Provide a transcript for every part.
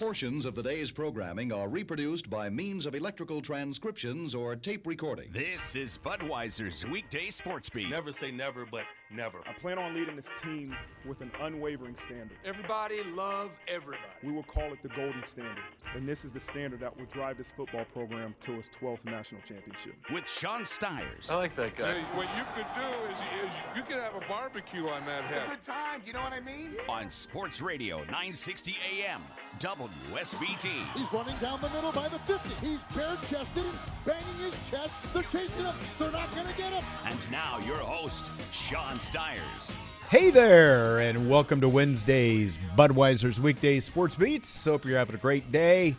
Portions of the day's programming are reproduced by means of electrical transcriptions or tape recording. This is Budweiser's weekday sports beat. Never say never, but never. I plan on leading this team with an unwavering standard. Everybody love everybody. We will call it the golden standard. And this is the standard that will drive this football program to its 12th national championship. With Sean Stires. I like that guy. Hey, what you could do is, is you could have a barbecue on that It's a good time. You know what I mean? On Sports Radio 960 AM, WSBT. He's running down the middle by the 50. He's bare chested and banging his chest. They're chasing him. They're not going to get him. And now your host, Sean Stires. Hey there, and welcome to Wednesday's Budweiser's Weekday Sports Beats. Hope you're having a great day.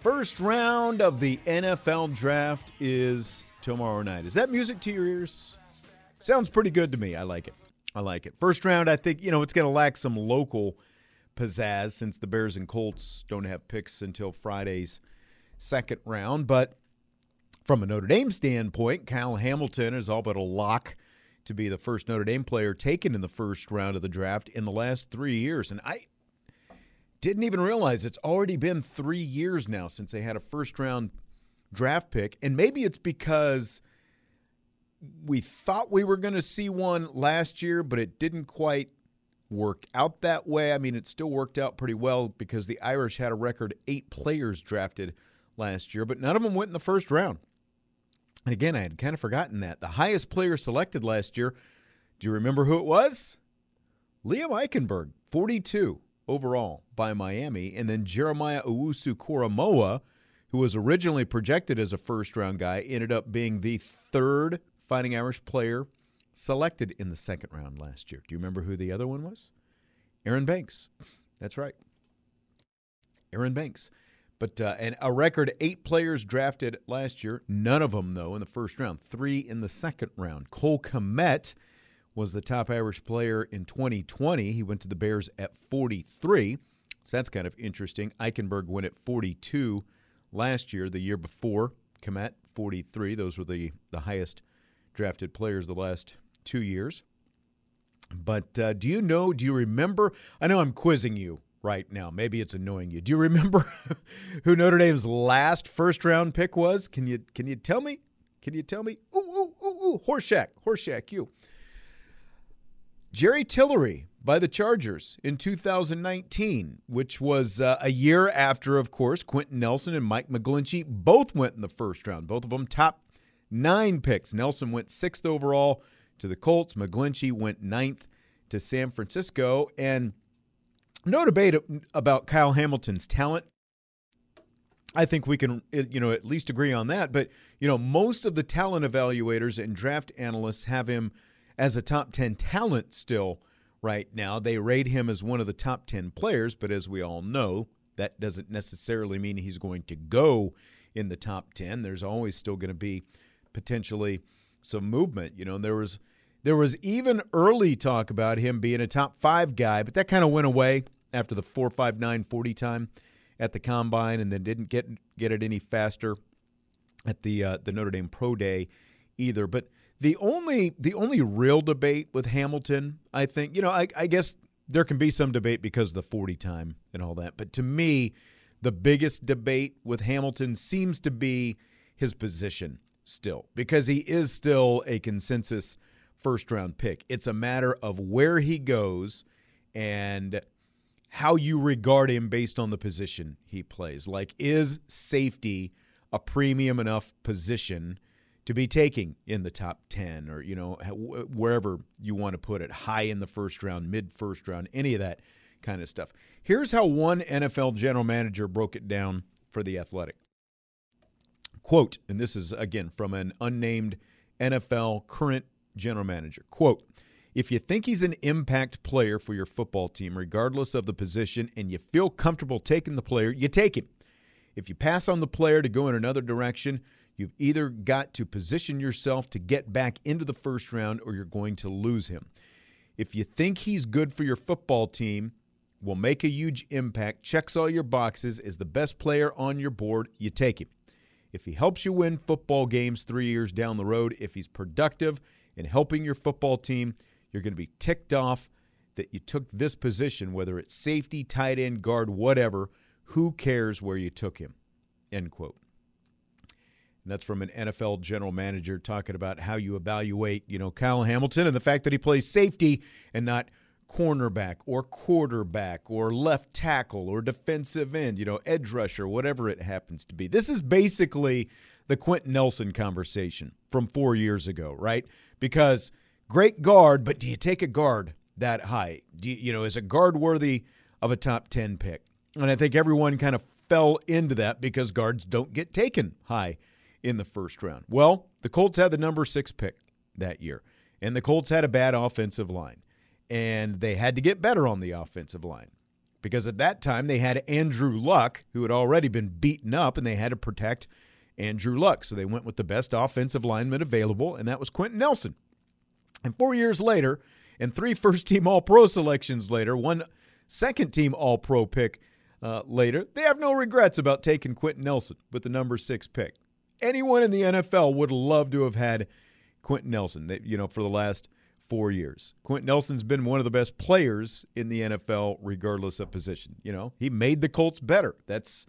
First round of the NFL draft is tomorrow night. Is that music to your ears? Sounds pretty good to me. I like it. I like it. First round, I think, you know, it's going to lack some local pizzazz since the Bears and Colts don't have picks until Friday's second round. But from a Notre Dame standpoint, Kyle Hamilton is all but a lock to be the first Notre Dame player taken in the first round of the draft in the last three years. And I didn't even realize it's already been three years now since they had a first round draft pick. And maybe it's because we thought we were going to see one last year, but it didn't quite work out that way. I mean, it still worked out pretty well because the Irish had a record eight players drafted last year, but none of them went in the first round. And again, I had kind of forgotten that. The highest player selected last year, do you remember who it was? Liam Eichenberg, 42 overall by Miami. And then Jeremiah Owusu Koramoah, who was originally projected as a first round guy, ended up being the third Fighting Irish player selected in the second round last year. Do you remember who the other one was? Aaron Banks. That's right. Aaron Banks. But uh, and a record eight players drafted last year. None of them though in the first round. Three in the second round. Cole Kmet was the top Irish player in 2020. He went to the Bears at 43. So that's kind of interesting. Eichenberg went at 42 last year. The year before, Kmet 43. Those were the the highest drafted players the last two years. But uh, do you know? Do you remember? I know I'm quizzing you right now. Maybe it's annoying you. Do you remember who Notre Dame's last first round pick was? Can you can you tell me? Can you tell me? Ooh ooh ooh ooh. Horshack, Horshack, you. Jerry Tillery by the Chargers in 2019, which was uh, a year after, of course, Quenton Nelson and Mike McGlinchey both went in the first round. Both of them top nine picks. Nelson went sixth overall to the Colts. McGlinchey went ninth to San Francisco. And no debate about Kyle Hamilton's talent. I think we can, eh, you know, at least agree on that. But you know, most of the talent evaluators and draft analysts have him as a top ten talent still right now. They rate him as one of the top ten players, but as we all know, that doesn't necessarily mean he's going to go in the top ten. There's always still going to be potentially some movement. You know, there was there was even early talk about him being a top five guy, but that kind of went away after the four five nine forty time at the combine, and then didn't get get it any faster at the uh, the Notre Dame Pro Day either. But the only the only real debate with Hamilton, I think, you know, I, I guess there can be some debate because of the forty time and all that, but to me, the biggest debate with Hamilton seems to be his position still because he is still a consensus first round pick. It's a matter of where he goes and how you regard him based on the position he plays. Like, is safety a premium enough position to be taking in the top 10 or, you know, wherever you want to put it, high in the first round, mid first round, any of that kind of stuff. Here's how one NFL general manager broke it down for The Athletic. Quote, and this is again from an unnamed NFL current general manager. Quote, If you think he's an impact player for your football team, regardless of the position, and you feel comfortable taking the player, you take him. If you pass on the player to go in another direction, you've either got to position yourself to get back into the first round or you're going to lose him. If you think he's good for your football team, will make a huge impact, checks all your boxes, is the best player on your board, you take him. If he helps you win football games three years down the road, if he's productive in helping your football team, you're going to be ticked off that you took this position, whether it's safety, tight end, guard, whatever. Who cares where you took him? End quote. And that's from an NFL general manager talking about how you evaluate, you know, Kyle Hamilton and the fact that he plays safety and not cornerback or quarterback or left tackle or defensive end, you know, edge rusher, whatever it happens to be. This is basically the Quenton Nelson conversation from four years ago, right? Because great guard, but do you take a guard that high? Do you, you know, is a guard worthy of a top 10 pick? And I think everyone kind of fell into that because guards don't get taken high in the first round. Well, the Colts had the number six pick that year, and the Colts had a bad offensive line, and they had to get better on the offensive line because at that time they had Andrew Luck, who had already been beaten up, and they had to protect Andrew Luck. So they went with the best offensive lineman available, and that was Quenton Nelson. And four years later, and three first team All Pro selections later, one second team All Pro pick uh, later, they have no regrets about taking Quenton Nelson with the number six pick anyone in the NFL would love to have had Quenton Nelson, you know, for the last four years. Quenton Nelson's been one of the best players in the NFL, regardless of position. You know, he made the Colts better. That's,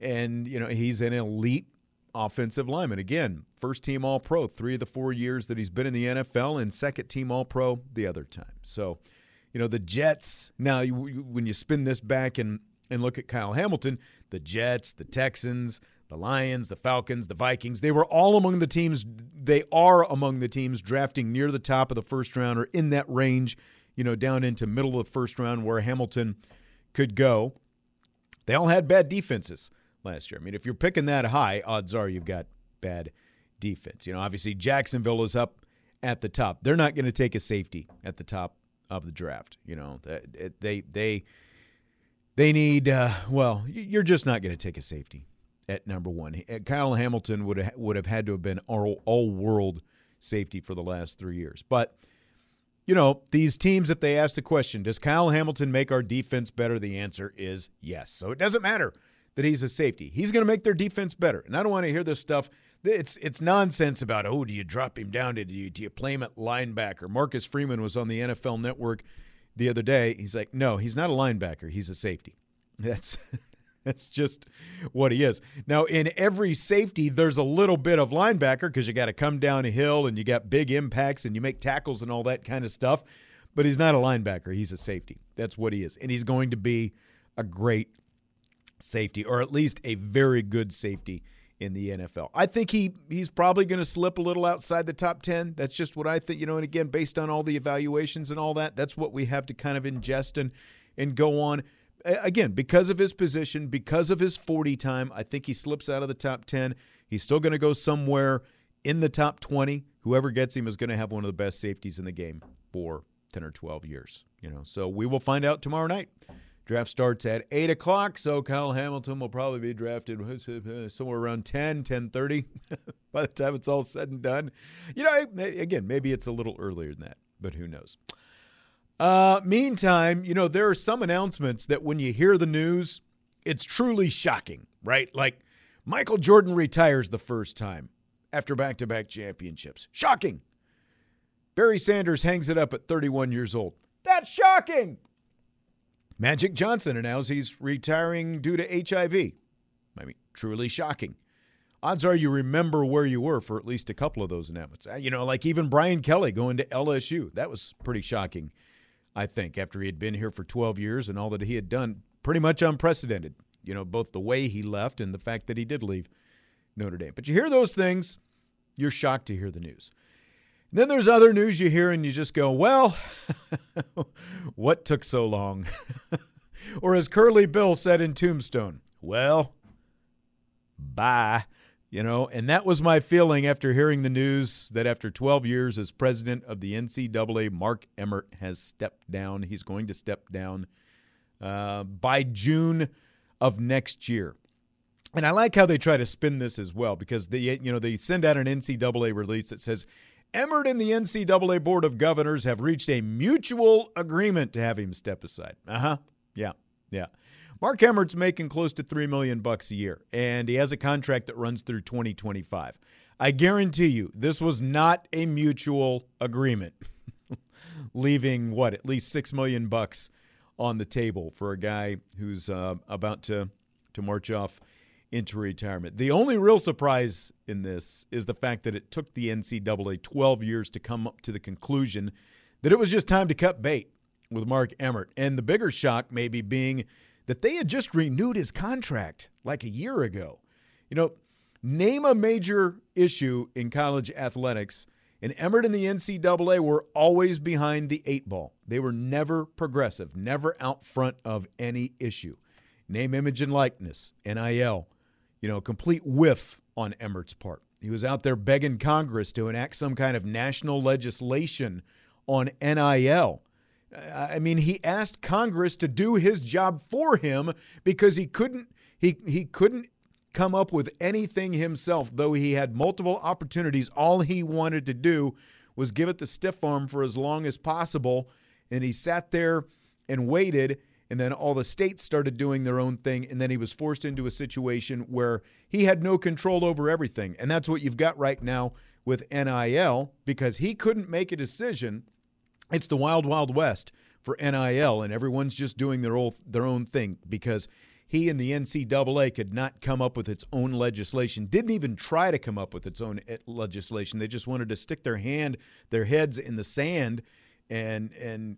and, you know, he's an elite offensive lineman. Again, first team All Pro, three of the four years that he's been in the NFL, and second team All Pro the other time. So, you know, the Jets, now, when you spin this back and, and look at Kyle Hamilton, the Jets, the Texans, the Lions, the Falcons, the Vikings, they were all among the teams, they are among the teams drafting near the top of the first round or in that range, you know, down into middle of the first round where Hamilton could go. They all had bad defenses last year. I mean, if you're picking that high, odds are you've got bad defense. You know, obviously Jacksonville is up at the top. They're not going to take a safety at the top of the draft. You know, they they they need uh, well, you're just not going to take a safety at number one. Kyle Hamilton would have, would have had to have been all, all world safety for the last three years. But, you know, these teams, if they ask the question, does Kyle Hamilton make our defense better? The answer is yes. So it doesn't matter that he's a safety. He's going to make their defense better. And I don't want to hear this stuff. It's it's nonsense about oh do you drop him down do you do you play him at linebacker? Marcus Freeman was on the NFL Network the other day. He's like, no, he's not a linebacker. He's a safety. That's That's just what he is. Now, in every safety, there's a little bit of linebacker because you got to come down a hill and you got big impacts and you make tackles and all that kind of stuff. But he's not a linebacker. He's a safety. That's what he is. And he's going to be a great safety, or at least a very good safety in the NFL. I think he he's probably going to slip a little outside the top 10. That's just what I think, you know, and again, based on all the evaluations and all that, that's what we have to kind of ingest and and go on again, because of his position, because of his 40 time, I think he slips out of the top 10. He's still going to go somewhere in the top 20. Whoever gets him is going to have one of the best safeties in the game for 10 or 12 years. You know, so we will find out tomorrow night. Draft starts at 8 o'clock, so Kyle Hamilton will probably be drafted somewhere around 10, 10.30 by the time it's all said and done. You know, again, maybe it's a little earlier than that, but who knows. Uh, meantime, you know, there are some announcements that when you hear the news, it's truly shocking, right? Like Michael Jordan retires the first time after back to back championships. Shocking. Barry Sanders hangs it up at 31 years old. That's shocking. Magic Johnson announced he's retiring due to HIV. I mean, truly shocking. Odds are you remember where you were for at least a couple of those announcements. Uh, you know, like even Brian Kelly going to LSU. That was pretty shocking I think, after he had been here for 12 years and all that he had done. Pretty much unprecedented, you know, both the way he left and the fact that he did leave Notre Dame. But you hear those things, you're shocked to hear the news. Then there's other news you hear and you just go, well, what took so long? or as Curly Bill said in Tombstone, well, bye. You know, and that was my feeling after hearing the news that after 12 years as president of the NCAA, Mark Emmert has stepped down. He's going to step down uh, by June of next year. And I like how they try to spin this as well because they, you know, they send out an NCAA release that says Emmert and the NCAA Board of Governors have reached a mutual agreement to have him step aside. Uh huh. Yeah. Yeah. Mark Emmert's making close to three million bucks a year, and he has a contract that runs through 2025. I guarantee you, this was not a mutual agreement, leaving what at least six million bucks on the table for a guy who's uh, about to to march off into retirement. The only real surprise in this is the fact that it took the NCAA 12 years to come up to the conclusion that it was just time to cut bait with Mark Emmert. And the bigger shock maybe being that they had just renewed his contract like a year ago. You know, name a major issue in college athletics, and Emmert and the NCAA were always behind the eight ball. They were never progressive, never out front of any issue. Name, image, and likeness, NIL, you know, a complete whiff on Emmert's part. He was out there begging Congress to enact some kind of national legislation on NIL. I mean, he asked Congress to do his job for him because he couldn't he he couldn't come up with anything himself, though he had multiple opportunities. All he wanted to do was give it the stiff arm for as long as possible, and he sat there and waited. And then all the states started doing their own thing, and then he was forced into a situation where he had no control over everything. And that's what you've got right now with NIL because he couldn't make a decision it's the wild, wild west for NIL, and everyone's just doing their own, their own thing because he and the NCAA could not come up with its own legislation, didn't even try to come up with its own eh, legislation. They just wanted to stick their hand, their heads in the sand and and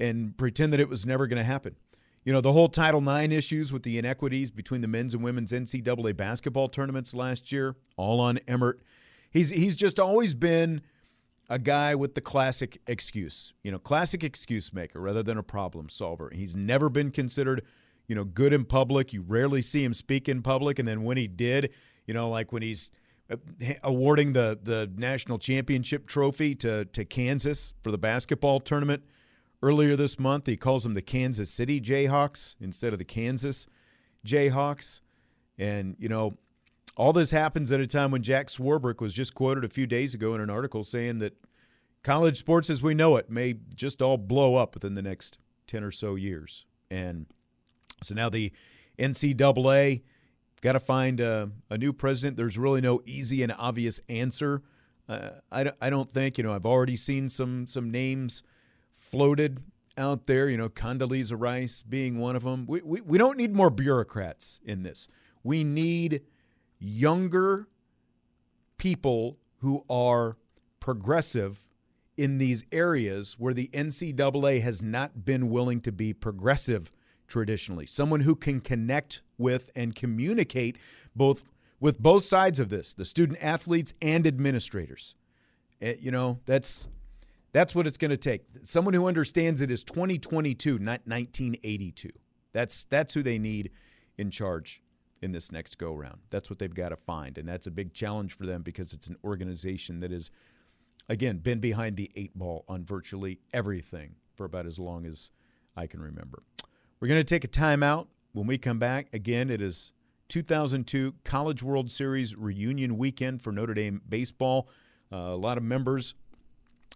and pretend that it was never going to happen. You know, the whole Title IX issues with the inequities between the men's and women's NCAA basketball tournaments last year, all on Emmert. He's he's just always been – a guy with the classic excuse, you know, classic excuse maker rather than a problem solver. He's never been considered, you know, good in public. You rarely see him speak in public. And then when he did, you know, like when he's uh, awarding the the national championship trophy to to Kansas for the basketball tournament earlier this month, he calls them the Kansas City Jayhawks instead of the Kansas Jayhawks. And you know, all this happens at a time when Jack Swarbrick was just quoted a few days ago in an article saying that college sports as we know it may just all blow up within the next 10 or so years. And so now the NCAA got to find a, a, new president. There's really no easy and obvious answer. Uh, I, I don't think, you know, I've already seen some, some names floated out there, you know, Condoleezza Rice being one of them. We, we, we don't need more bureaucrats in this. We need – younger people who are progressive in these areas where the NCAA has not been willing to be progressive traditionally. Someone who can connect with and communicate both with both sides of this, the student athletes and administrators. Eh, you know, that's that's what it's going to take. Someone who understands it is 2022, not 1982. That's that's who they need in charge in this next go round. That's what they've got to find. And that's a big challenge for them because it's an organization that has, again, been behind the eight ball on virtually everything for about as long as I can remember. We're going to take a timeout. When we come back, again, it is 2002 College World Series reunion weekend for Notre Dame baseball. Uh, a lot of members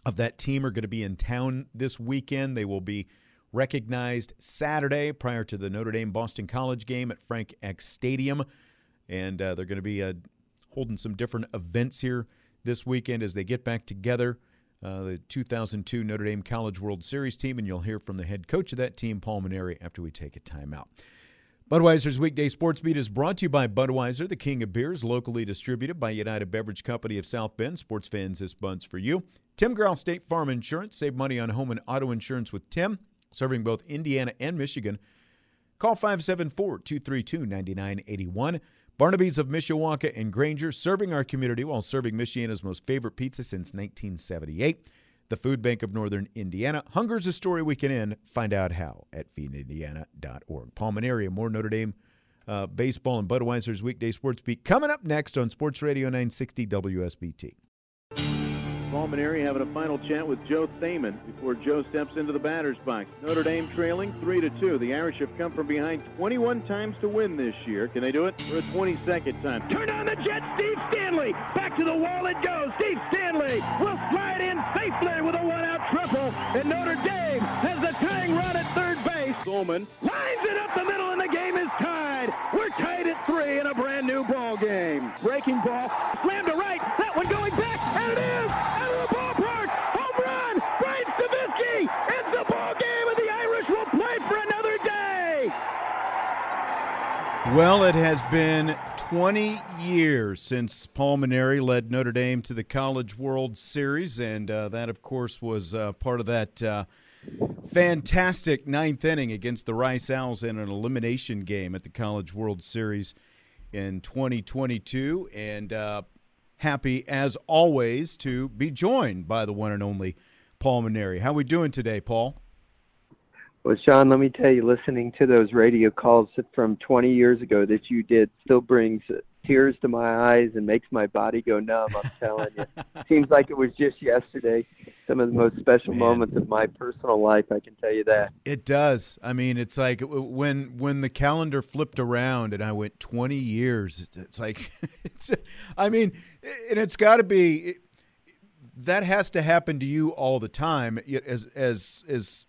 of that team are going to be in town this weekend. They will be recognized Saturday prior to the Notre Dame Boston College game at Frank Eck Stadium. And uh, they're going to be uh, holding some different events here this weekend as they get back together. Uh, the 2002 Notre Dame College World Series team, and you'll hear from the head coach of that team, Paul Mainieri, after we take a timeout. Budweiser's weekday sports beat is brought to you by Budweiser, the king of beers, locally distributed by United Beverage Company of South Bend. Sports fans, this Bud's for you. Tim Growl State Farm Insurance. Save money on home and auto insurance with Tim serving both Indiana and Michigan. Call 574 232 9981. Barnaby's of Mishawaka and Granger, serving our community while serving Michiana's most favorite pizza since 1978. The Food Bank of Northern Indiana. Hunger's a story we can end. Find out how at feedindiana.org. Paul Mainieri, more Notre Dame uh, baseball and Budweiser's weekday sports beat coming up next on Sports Radio 960 WSBT. Paul Mainieri having a final chat with Joe Thaman before Joe steps into the batter's box. Notre Dame trailing 3 to 2. The Irish have come from behind 21 times to win this year. Can they do it for a 22nd time? Turn on the jet, Steve Stanley. Back to the wall it goes. Steve Stanley will slide in safely with a one-out. And Notre Dame has the tying run at third base. Sollmann lines it up the middle, and the game is tied. We're tied at three in a brand new ball game. Breaking ball, slammed to right. That one going back, and it is out of the ballpark. Home run, Brian Stavisky. It's a ball game, and the Irish will play for another day. Well, it has been 20 years since Paul Mainieri led Notre Dame to the College World Series, and uh, that, of course, was uh, part of that uh, fantastic ninth inning against the Rice Owls in an elimination game at the College World Series in 2022. And uh, happy, as always, to be joined by the one and only Paul Mainieri. How are we doing today, Paul? Well, Sean, let me tell you, listening to those radio calls from 20 years ago that you did still brings tears to my eyes and makes my body go numb. I'm telling you, seems like it was just yesterday. Some of the most special Man. moments of my personal life, I can tell you that. It does. I mean, it's like when when the calendar flipped around and I went 20 years. It's, it's like, it's. I mean, and it's got to be. That has to happen to you all the time, as as as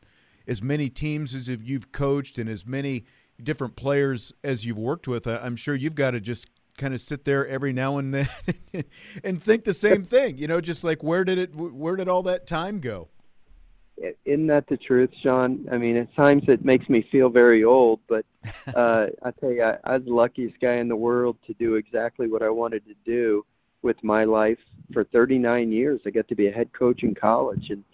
as many teams as you've coached and as many different players as you've worked with. I'm sure you've got to just kind of sit there every now and then and think the same thing. You know, just like where did it, where did all that time go? Isn't that the truth, Sean? I mean, at times it makes me feel very old, but uh, I tell you, I, I was the luckiest guy in the world to do exactly what I wanted to do with my life for 39 years. I got to be a head coach in college, and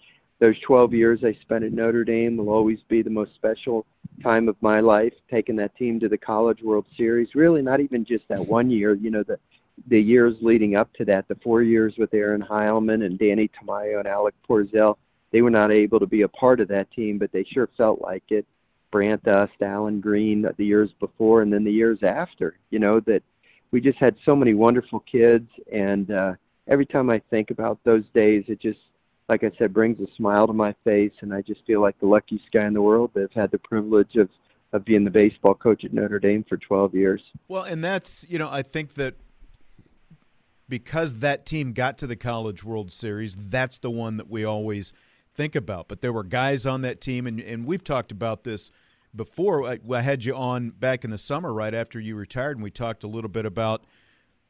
those 12 years I spent at Notre Dame will always be the most special time of my life, taking that team to the College World Series. Really, not even just that one year. You know, the the years leading up to that, the four years with Aaron Heilman and Danny Tamayo and Alec Porzel, they were not able to be a part of that team, but they sure felt like it. Brant Ust, Alan Green, the years before, and then the years after. You know that we just had so many wonderful kids, and uh, every time I think about those days, it just like I said, brings a smile to my face, and I just feel like the luckiest guy in the world that have had the privilege of of being the baseball coach at Notre Dame for 12 years. Well, and that's you know I think that because that team got to the College World Series, that's the one that we always think about. But there were guys on that team, and and we've talked about this before. I, I had you on back in the summer, right after you retired, and we talked a little bit about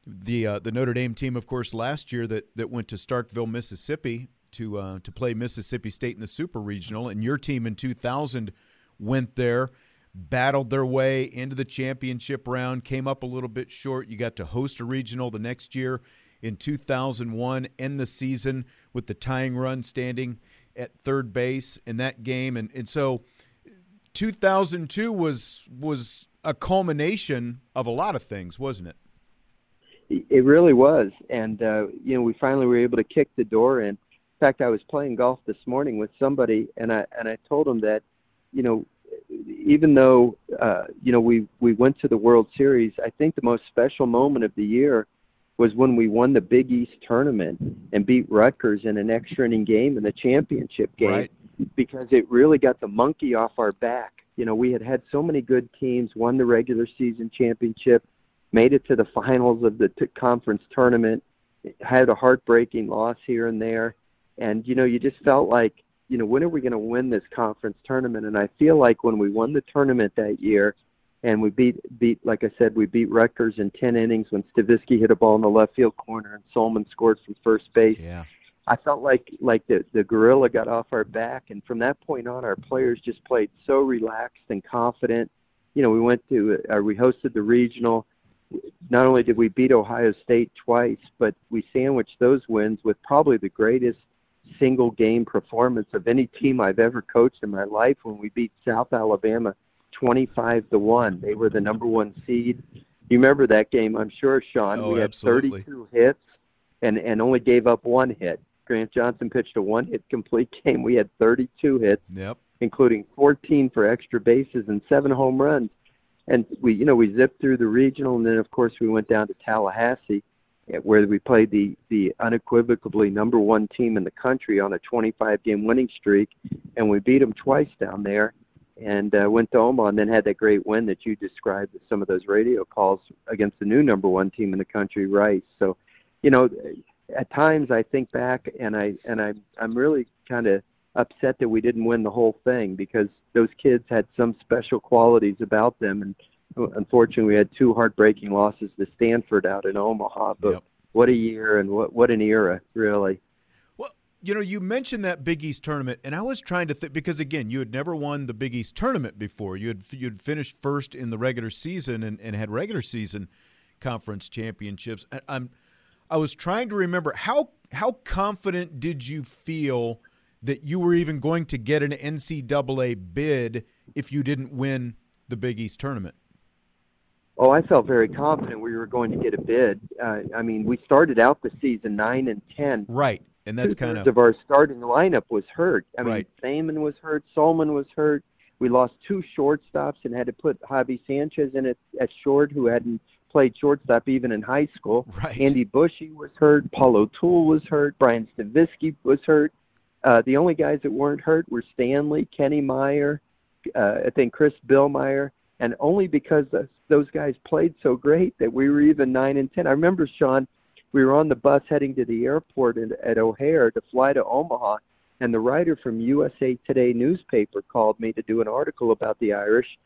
the uh, the Notre Dame team, of course, last year that that went to Starkville, Mississippi, to uh, to play Mississippi State in the Super Regional, and your team in 2000 went there, battled their way into the championship round, came up a little bit short. You got to host a regional the next year in 2001, end the season with the tying run standing at third base in that game, and and so 2002 was was a culmination of a lot of things, wasn't it? It really was, and uh, you know we finally were able to kick the door in fact, I was playing golf this morning with somebody, and I and I told him that, you know, even though uh, you know we we went to the World Series, I think the most special moment of the year was when we won the Big East tournament and beat Rutgers in an extra inning game in the championship game, right. because it really got the monkey off our back. You know, we had had so many good teams, won the regular season championship, made it to the finals of the t- conference tournament, had a heartbreaking loss here and there and you know you just felt like you know when are we going to win this conference tournament? And i feel like when we won the tournament that year and we beat beat like i said we beat Rutgers in 10 innings when Stavisky hit a ball in the left field corner and Sollmann scored from first base yeah. I felt like like the the gorilla got off our back. And from that point on our players just played so relaxed and confident. You know we went to uh, we hosted the regional. Not only did we beat ohio state twice but we sandwiched those wins with probably the greatest single game performance of any team I've ever coached in my life when we beat South Alabama 25 to 1. They were the number 1 seed. You remember that game, I'm sure, Sean. Oh, we had absolutely. 32 hits and and only gave up one hit. Grant Johnson pitched a one hit complete game. We had 32 hits, Yep. including 14 for extra bases and 7 home runs. and we you know we zipped through the regional, and then of course we went down to Tallahassee, where we played the the unequivocally number one team in the country on a 25 game winning streak, and we beat them twice down there and uh, went to Omaha and then had that great win that you described with some of those radio calls against the new number one team in the country, Rice. So, you know, at times I think back and I and I I'm really kind of upset that we didn't win the whole thing because those kids had some special qualities about them and unfortunately we had two heartbreaking losses to Stanford out in Omaha but yep. what a year and what what an era really Well, you know, you mentioned that Big East tournament, and I was trying to think because again, you had never won the Big East tournament before. You had you'd finished first in the regular season and, and had regular season conference championships. I'm I was trying to remember how how confident did you feel that you were even going to get an NCAA bid if you didn't win the Big East tournament? Oh, I felt very confident we were going to get a bid. Uh, I mean, we started out the season nine and ten. Right and that's kind of of our starting lineup was hurt. I mean, right. Thaman was hurt, Sollmann was hurt. We lost two shortstops and had to put Javi Sanchez in at, at short, who hadn't played shortstop even in high school. Right. Andy Bushey was hurt. Paul O'Toole was hurt. Brian Stavisky was hurt. Uh, the only guys that weren't hurt were Stanley, Kenny Meyer, uh, I think Chris Billmeyer, and only because those guys played so great that we were even nine and ten. I remember Sean we were on the bus heading to the airport in, at O'Hare to fly to Omaha, and the writer from USA Today newspaper called me to do an article about the Irish,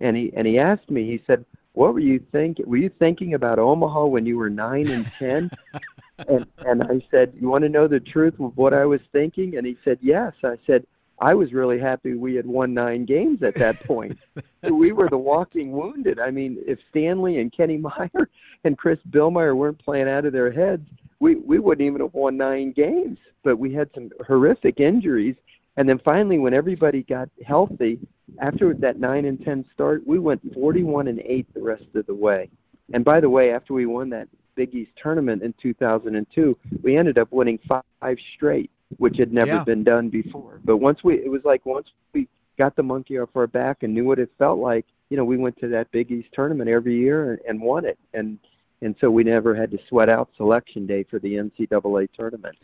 and he and he asked me. He said, "What were you thinking? Were you thinking about Omaha when you were nine and ten?" and and I said, "You want to know the truth of what I was thinking?" And he said, "Yes." I said, I was really happy we had won nine games at that point. we were the walking wounded. I mean, if Stanley and Kenny Meyer and Chris Billmeyer weren't playing out of their heads, we we wouldn't even have won nine games. But we had some horrific injuries, and then finally, when everybody got healthy, after that nine and ten start, we went 41 and eight the rest of the way. And by the way, after we won that Big East tournament in 2002, we ended up winning five straight which had never yeah. been done before. But once we, it was like once we got the monkey off our back and knew what it felt like, you know, we went to that Big East tournament every year and, and won it, and and so we never had to sweat out selection day for the NCAA tournament.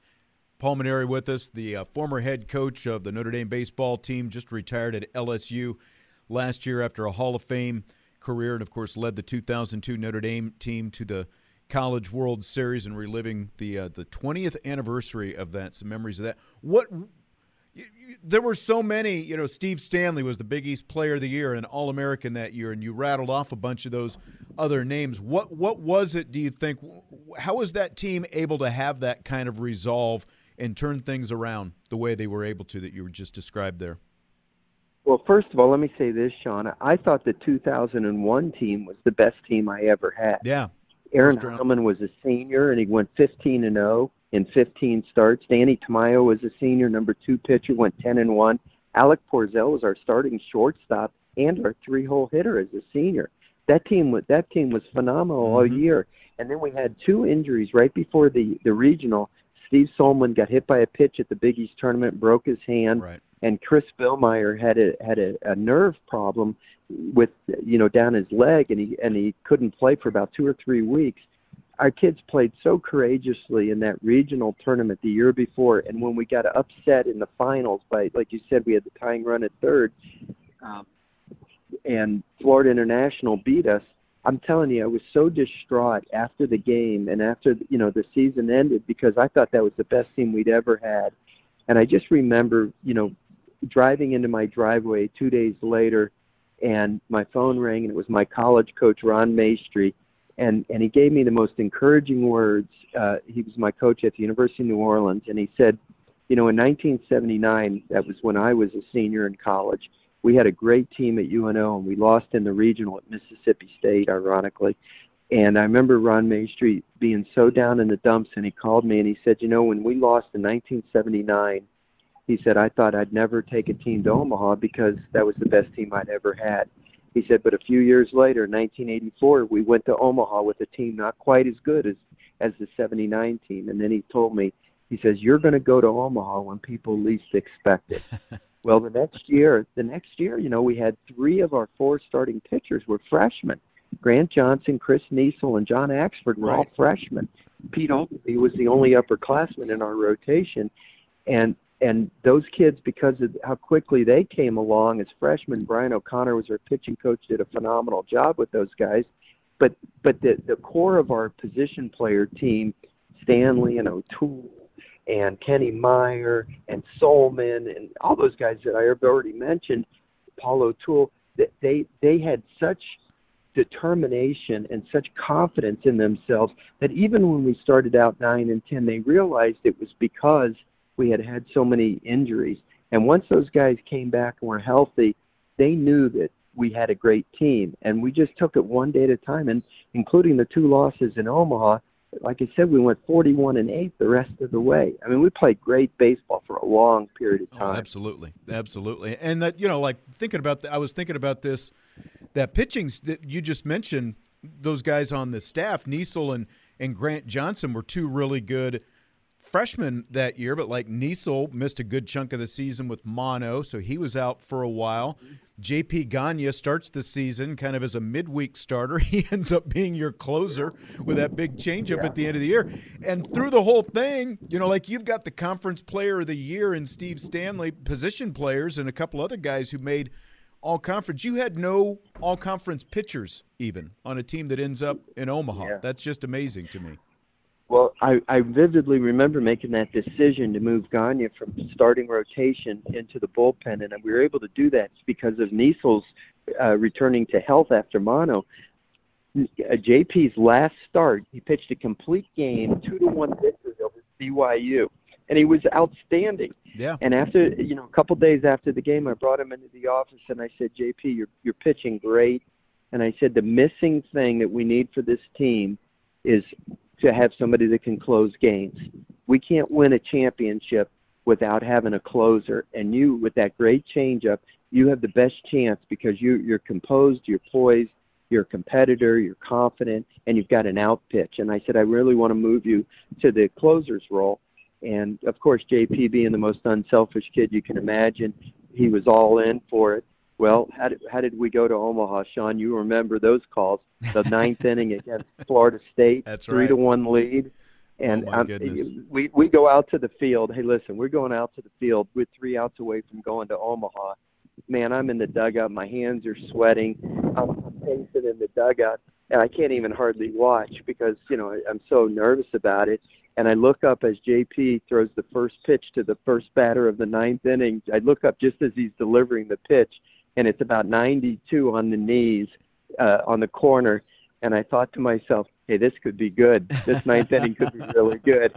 Paul Mainieri with us, the uh, former head coach of the Notre Dame baseball team, just retired at LSU last year after a Hall of Fame career, and of course led the 2002 Notre Dame team to the College World Series and reliving the uh, the 20th anniversary of that. Some memories of that. What there were so many. You know, Steve Stanley was the Big East Player of the Year and All American that year, and you rattled off a bunch of those other names. What what was it? Do you think? How was that team able to have that kind of resolve and turn things around the way they were able to that you were just described there? Well, first of all, let me say this, Sean. I thought the 2001 team was the best team I ever had. Yeah. Aaron Heilman was a senior, and he went 15 and 0 in 15 starts. Danny Tamayo was a senior, number two pitcher, went 10 and 1. Alec Porzel was our starting shortstop and our three-hole hitter as a senior. That team was that team was phenomenal mm-hmm. all year. And then we had two injuries right before the the regional. Steve Sollmann got hit by a pitch at the Big East tournament, broke his hand, right. And Chris Billmeyer had a had a, a nerve problem with you know down his leg, and he and he couldn't play for about two or three weeks. Our kids played so courageously in that regional tournament the year before, and when we got upset in the finals by, like you said, we had the tying run at third, um, and Florida International beat us. I'm telling you, I was so distraught after the game and after you know the season ended because I thought that was the best team we'd ever had, and I just remember you know driving into my driveway two days later and my phone rang and it was my college coach Ron Maestri and and he gave me the most encouraging words. Uh he was my coach at the University of New Orleans and he said you know in 1979 that was when I was a senior in college we had a great team at UNO and we lost in the regional at Mississippi State ironically. And I remember Ron Maestri being so down in the dumps and he called me and he said you know when we lost in 1979 he said, I thought I'd never take a team to Omaha because that was the best team I'd ever had. He said, but a few years later, 1984, we went to Omaha with a team not quite as good as as the 79 team. And then he told me, he says, you're going to go to Omaha when people least expect it. Well, the next year, the next year, you know, we had three of our four starting pitchers were freshmen. Grant Johnson, Chris Niesel, and John Axford were all freshmen. Pete Oakley was the only upperclassman in our rotation, and and those kids, because of how quickly they came along as freshmen, Brian O'Connor was our pitching coach, did a phenomenal job with those guys. But but the the core of our position player team, Stanley and O'Toole and Kenny Meyer and Sollmann and all those guys that I have already mentioned, Paul O'Toole, that they they had such determination and such confidence in themselves that even when we started out nine and ten, they realized it was because we had had so many injuries. And once those guys came back and were healthy, they knew that we had a great team. And we just took it one day at a time, and including the two losses in Omaha. Like I said, we went 41 and 8 the rest of the way. I mean, we played great baseball for a long period of oh, time. Oh, absolutely, absolutely. And that you know, like thinking about, the, I was thinking about this, that pitching that you just mentioned. Those guys on the staff, Niesel and and Grant Johnson, were two really good freshman that year, but like Niesel missed a good chunk of the season with mono, so he was out for a while. JP Gagne starts the season kind of as a midweek starter. He ends up being your closer with that big changeup yeah. at the end of the year. And through the whole thing, you know, like you've got the conference player of the year in Steve Stanley, position players, and a couple other guys who made all conference. You had no all conference pitchers even on a team that ends up in Omaha. Yeah. That's just amazing to me. Well, I, I vividly remember making that decision to move Gagne from starting rotation into the bullpen, and we were able to do that because of Niesel's uh, returning to health after mono. Uh, JP's last start, he pitched a complete game, two to one victory over BYU, and he was outstanding. Yeah. And after, you know, a couple days after the game, I brought him into the office and I said, JP, you're you're pitching great, and I said the missing thing that we need for this team is to have somebody that can close games. We can't win a championship without having a closer. And you, with that great changeup, you have the best chance because you, you're composed, you're poised, you're a competitor, you're confident, and you've got an out pitch. And I said, I really want to move you to the closer's role. And of course, JP being the most unselfish kid you can imagine, he was all in for it. Well, how did, how did we go to Omaha, Sean? You remember those calls? The ninth inning against Florida State, That's three right. to one lead, oh, and oh goodness. we we go out to the field. Hey, listen, we're going out to the field. We're three outs away from going to Omaha. Man, I'm in the dugout. My hands are sweating. I'm, I'm pacing in the dugout, and I can't even hardly watch because you know I'm so nervous about it. And I look up as JP throws the first pitch to the first batter of the ninth inning. I look up just as he's delivering the pitch, and it's about 92 on the knees uh, on the corner. And I thought to myself, hey, this could be good. This ninth inning could be really good.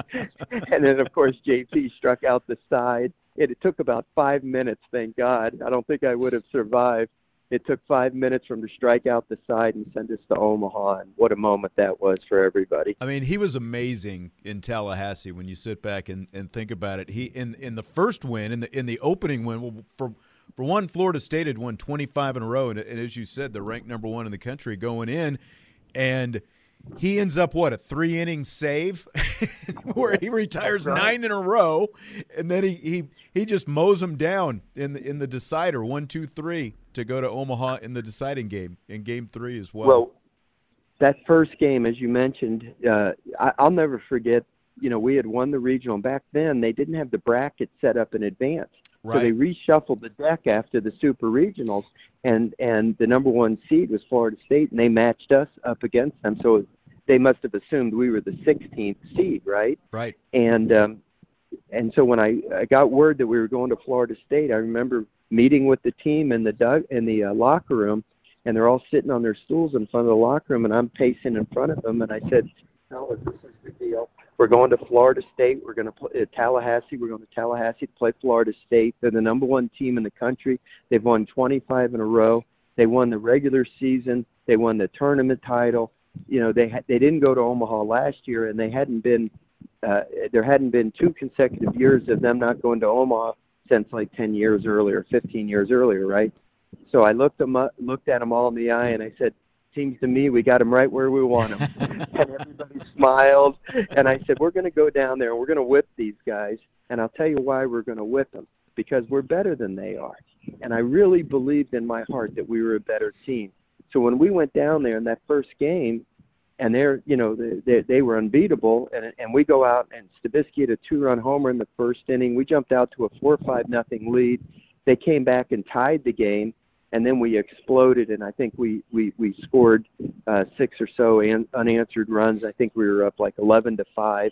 and then, of course, JP struck out the side. It, it took about five minutes, thank God. I don't think I would have survived. It took five minutes for him to strike out the side and send us to Omaha, and what a moment that was for everybody. I mean, he was amazing in Tallahassee when you sit back and, and think about it. He in in the first win, in the in the opening win, well, for for one, Florida State had won 25 in a row, and, and as you said, they're ranked number one in the country going in, and he ends up what a three inning save where he retires right. nine in a row, and then he, he he just mows them down in the in the decider one two three to go to Omaha in the deciding game in game three as well. Well, that first game, as you mentioned, uh, I, I'll never forget. You know, we had won the regional. Back then, they didn't have the bracket set up in advance. Right. So they reshuffled the deck after the super regionals, and and the number one seed was Florida State, and they matched us up against them. So they must have assumed we were the 16th seed, right? Right. And um, and so when I, I got word that we were going to Florida State, I remember meeting with the team in the dug in the uh, locker room, and they're all sitting on their stools in front of the locker room, and I'm pacing in front of them, and I said, "Fellas, this is the deal. We're going to Florida State. We're going to play uh, Tallahassee. We're going to Tallahassee to play Florida State. They're the number one team in the country. They've won 25 in a row. They won the regular season. They won the tournament title. You know, they ha- they didn't go to Omaha last year, and they hadn't been uh, there hadn't been two consecutive years of them not going to Omaha since like 10 years earlier, 15 years earlier, right? So I looked them up, looked at them all in the eye, and I said, "Seems to me we got them right where we want them." and everybody smiled, and I said, "We're going to go down there and we're going to whip these guys." And I'll tell you why we're going to whip them. because we're better than they are. And I really believed in my heart that we were a better team. So when we went down there in that first game, and they're you know they they were unbeatable, and and we go out and Stavisky had a two-run homer in the first inning. We jumped out to a four-five nothing lead. They came back and tied the game, and then we exploded, and I think we we we scored uh, six or so an, unanswered runs. I think we were up like 11 to five,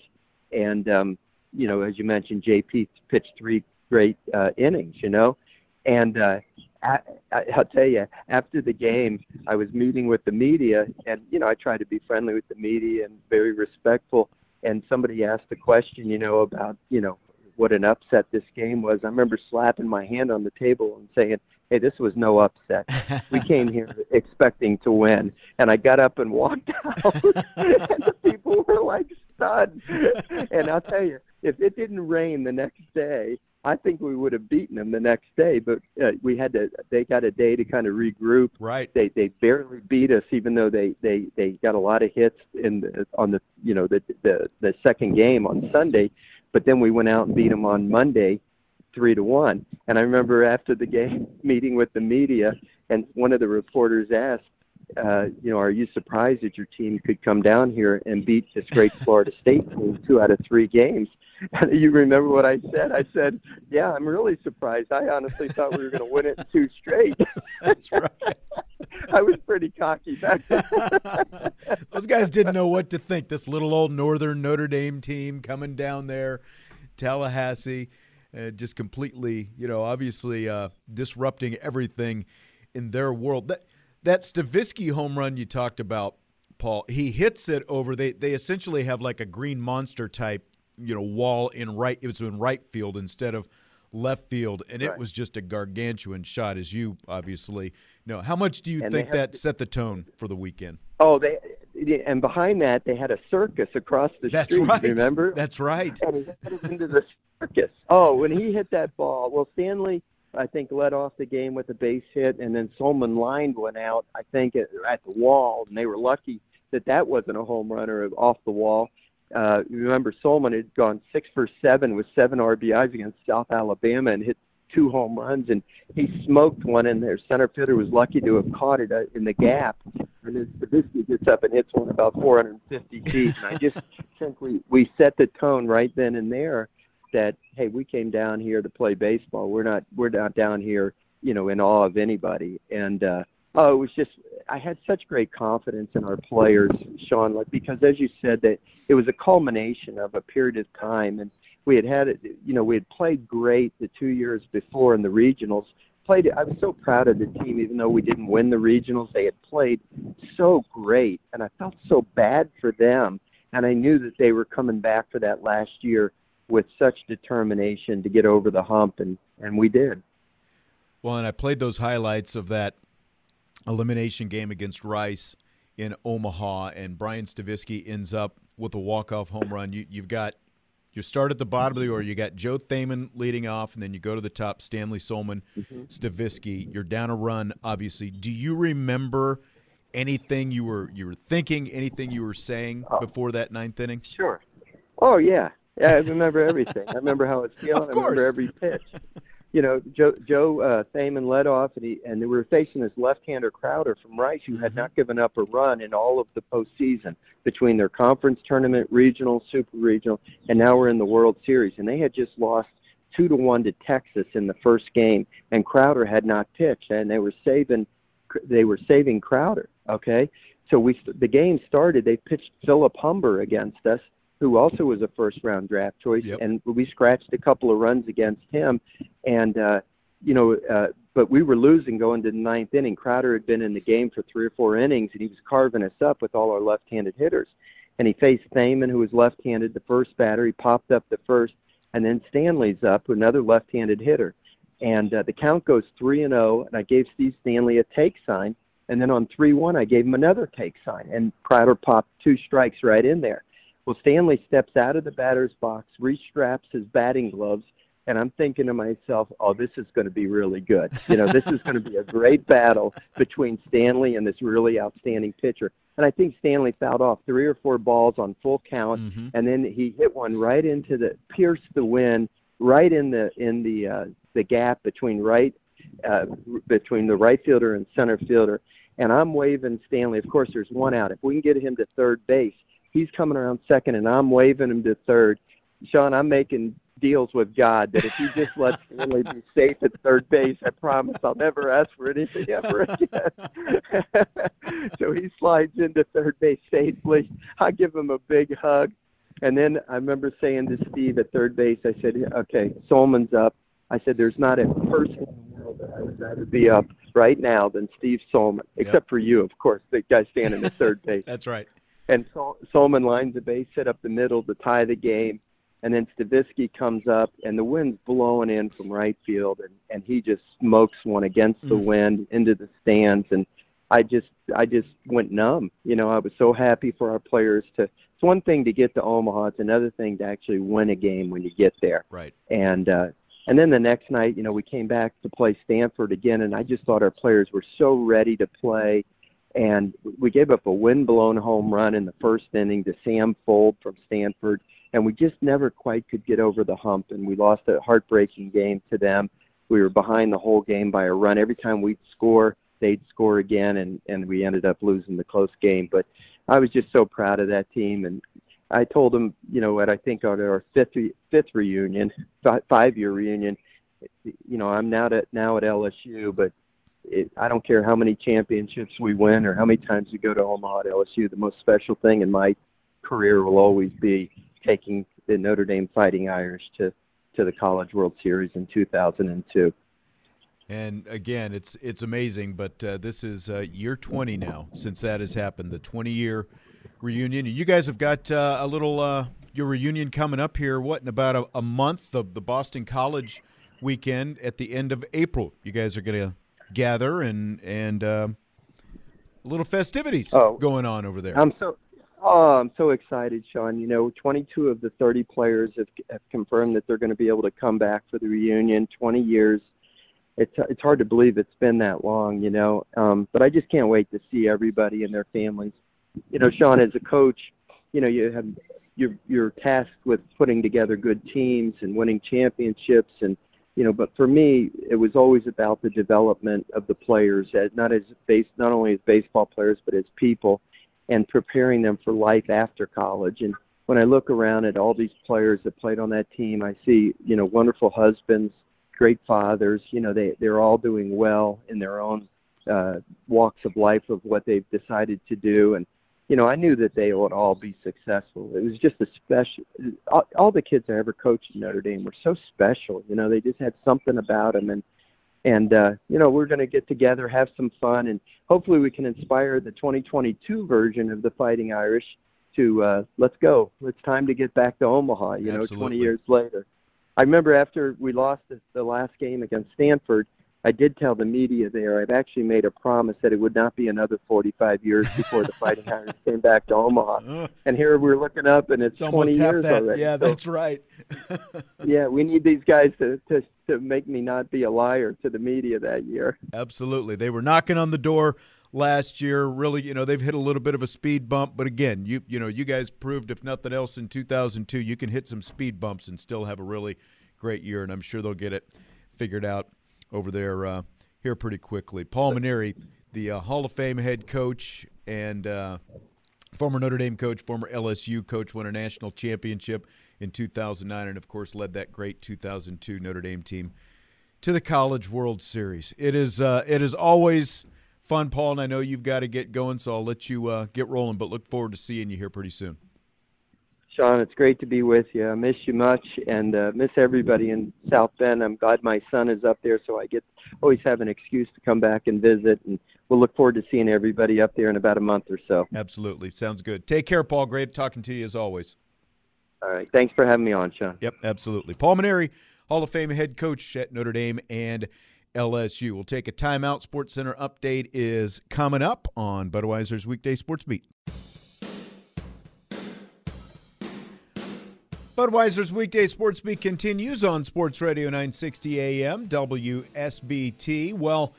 and um, you know as you mentioned, JP pitched three great uh, innings, you know, and uh, I, I'll tell you, after the game, I was meeting with the media, and you know, I try to be friendly with the media and very respectful. And somebody asked a question, you know, about you know what an upset this game was. I remember slapping my hand on the table and saying, "Hey, this was no upset. We came here expecting to win." And I got up and walked out, and the people were like stunned. And I'll tell you, if it didn't rain the next day, I think we would have beaten them the next day, but uh, we had to. They got a day to kind of regroup. Right. They they barely beat us, even though they they they got a lot of hits in the, on the you know the the the second game on Sunday, but then we went out and beat them on Monday, three to one. And I remember after the game meeting with the media, and one of the reporters asked, uh, you know, are you surprised that your team could come down here and beat this great Florida State team two out of three games? And you remember what I said? I said, "Yeah, I'm really surprised. I honestly thought we were going to win it two straight." That's right. I was pretty cocky back then. Those guys didn't know what to think. This little old Northern Notre Dame team coming down there, Tallahassee, uh, just completely, you know, obviously uh, disrupting everything in their world. That that Stavisky home run you talked about, Paul, he hits it over. They they essentially have like a green monster type, you know, wall in right. It was in right field instead of left field, and Right. it was just a gargantuan shot, as you obviously know. How much do you And think that to- set the tone for the weekend? Oh, they and behind that they had a circus across the That's street. right. Remember? That's right. and he it into the circus. Oh, when he hit that ball, well, Stanley, I think, led off the game with a base hit, and then Sollmann lined one out, I think, at, at the wall, and they were lucky that that wasn't a home run or off the wall. Uh, remember Sollmann had gone six for seven with seven RBIs against South Alabama and hit two home runs, and he smoked one in there. Center fielder was lucky to have caught it uh, in the gap, and then Stavisky gets up and hits one about 450 feet. And I just think we we set the tone right then and there that hey, we came down here to play baseball. We're not we're not down here, you know, in awe of anybody. And uh, oh, it was just I had such great confidence in our players, Sean, like because as you said that it was a culmination of a period of time, and we had had it. You know, we had played great the two years before in the regionals. Played. I was so proud of the team, even though we didn't win the regionals. They had played so great, and I felt so bad for them. And I knew that they were coming back for that last year with such determination to get over the hump, and and we did. Well, and I played those highlights of that elimination game against Rice in Omaha, and Brian Stavisky ends up with a walk-off home run. You, you've got you start at the bottom of the order. You got Joe Thaman leading off, and then you go to the top. Stanley Sollmann, mm-hmm. Stavisky. You're down a run, obviously. Do you remember anything you were you were thinking? Anything you were saying oh. before that ninth inning? Sure. Oh yeah, yeah. I remember everything. I remember how it was feeling. Of I course. remember every pitch. You know, Joe Joe uh, Thaman led off, and he and they were facing this left-hander Crowder from Rice, who had not given up a run in all of the postseason between their conference tournament, regional, super regional, and now we're in the World Series, and they had just lost two to one to Texas in the first game, and Crowder had not pitched, and they were saving they were saving Crowder. Okay, so we the game started. They pitched Philip Humber against us, who also was a first round draft choice, Yep. and we scratched a couple of runs against him, and uh, you know, uh, but we were losing going to the ninth inning. Crowder had been in the game for three or four innings, and he was carving us up with all our left-handed hitters. And he faced Thaman, who was left-handed, the first batter. He popped up the first, and then Stanley's up, another left-handed hitter. And uh, the count goes three and zero, and I gave Steve Stanley a take sign. And then on three one, I gave him another take sign, and Crowder popped two strikes right in there. Well, Stanley steps out of the batter's box, restraps his batting gloves, and I'm thinking to myself, "Oh, this is going to be really good. You know, this is going to be a great battle between Stanley and this really outstanding pitcher." And I think Stanley fouled off three or four balls on full count, Mm-hmm. and then he hit one right into the pierced the wind, right in the in the uh, the gap between right uh, between the right fielder and center fielder, and I'm waving Stanley. Of course, there's one out. If we can get him to third base, he's coming around second, and I'm waving him to third. Sean, I'm making deals with God that if he just lets Stanley be safe at third base, I promise I'll never ask for anything ever again. so he slides into third base safely. I give him a big hug. And then I remember saying to Steve at third base, I said, okay, Sollmann's up. I said, there's not a person in the world that I would rather be up right now than Steve Sollmann, except yep. for you, of course, the guy standing at third base. That's right. And Sol- Sollmann lines the base hit up the middle to tie the game and then Stavisky comes up, and the wind's blowing in from right field, and and he just smokes one against the mm. wind into the stands, and I just I just went numb. You know, I was so happy for our players to. It's one thing to get to Omaha; it's another thing to actually win a game when you get there. Right. And uh, and then the next night, you know, we came back to play Stanford again, and I just thought our players were so ready to play. And we gave up a wind-blown home run in the first inning to Sam Fuld from Stanford and we just never quite could get over the hump. And we lost a heartbreaking game to them. We were behind the whole game by a run. Every time we'd score, they'd score again, and and we ended up losing the close game. But I was just so proud of that team, and I told them, you know, what I think at our fifth fifth reunion, five year reunion, you know, I'm now at now at LSU, but it, I don't care how many championships we win or how many times we go to Omaha at LSU. The most special thing in my career will always be taking the Notre Dame Fighting Irish to to the College World Series in 2002. And again, it's it's amazing, but uh, this is uh, year 20 now since that has happened. The 20 year reunion. You guys have got uh, a little uh, your reunion coming up here. What in about a, a month? The the Boston College weekend at the end of April. You guys are going to gather and and uh, little festivities oh, going on over there. I'm so Oh, I'm so excited, Sean. You know, 22 of the 30 players have, have confirmed that they're going to be able to come back for the reunion. 20 years. It's it's hard to believe it's been that long, you know. Um, but I just can't wait to see everybody and their families. You know, Sean, as a coach, you know, you have you're you're tasked with putting together good teams and winning championships and you know but for me it was always about the development of the players not as base not only as baseball players but as people and preparing them for life after college. And when I look around at all these players that played on that team, I see, you know, wonderful husbands, great fathers. You know, they they're all doing well in their own uh, walks of life of what they've decided to do. And you know, I knew that they would all be successful. It was just a special. All, all the kids I ever coached in Notre Dame were so special. You know, they just had something about them, and and uh, you know we're going to get together, have some fun, and hopefully we can inspire the 2022 version of the Fighting Irish to uh, let's go. It's time to get back to Omaha. You Absolutely. know, 20 years later. I remember after we lost the, the last game against Stanford, I did tell the media there I've actually made a promise that it would not be another 45 years before the Fighting Irish came back to Omaha. And here we're looking up, and it's, it's 20 years that. already. Yeah, so, that's right. yeah, we need these guys to, to to make me not be a liar to the media that year. Absolutely, they were knocking on the door last year. Really, you know, they've hit a little bit of a speed bump, but again, you you know, you guys proved if nothing else in 2002, you can hit some speed bumps and still have a really great year, and I'm sure they'll get it figured out over there uh, here pretty quickly. Paul Mainieri, the uh, Hall of Fame head coach and uh, former Notre Dame coach, former LSU coach, won a national championship in 2009, and of course led that great 2002 Notre Dame team to the College World Series. It is uh, it is always fun, Paul, and I know you've got to get going, so I'll let you uh, get rolling. But look forward to seeing you here pretty soon. Sean, it's great to be with you. I miss you much and uh, miss everybody in South Bend. I'm glad my son is up there, so I get always have an excuse to come back and visit. And we'll look forward to seeing everybody up there in about a month or so. Absolutely, sounds good. Take care, Paul. Great talking to you as always. All right, thanks for having me on, Sean. Yep, absolutely. Paul Mainieri, Hall of Fame head coach at Notre Dame and LSU. We'll take a timeout. Sports Center update is coming up on Budweiser's weekday sports beat. Budweiser's weekday sports beat continues on Sports Radio 960 AM WSBT. Well,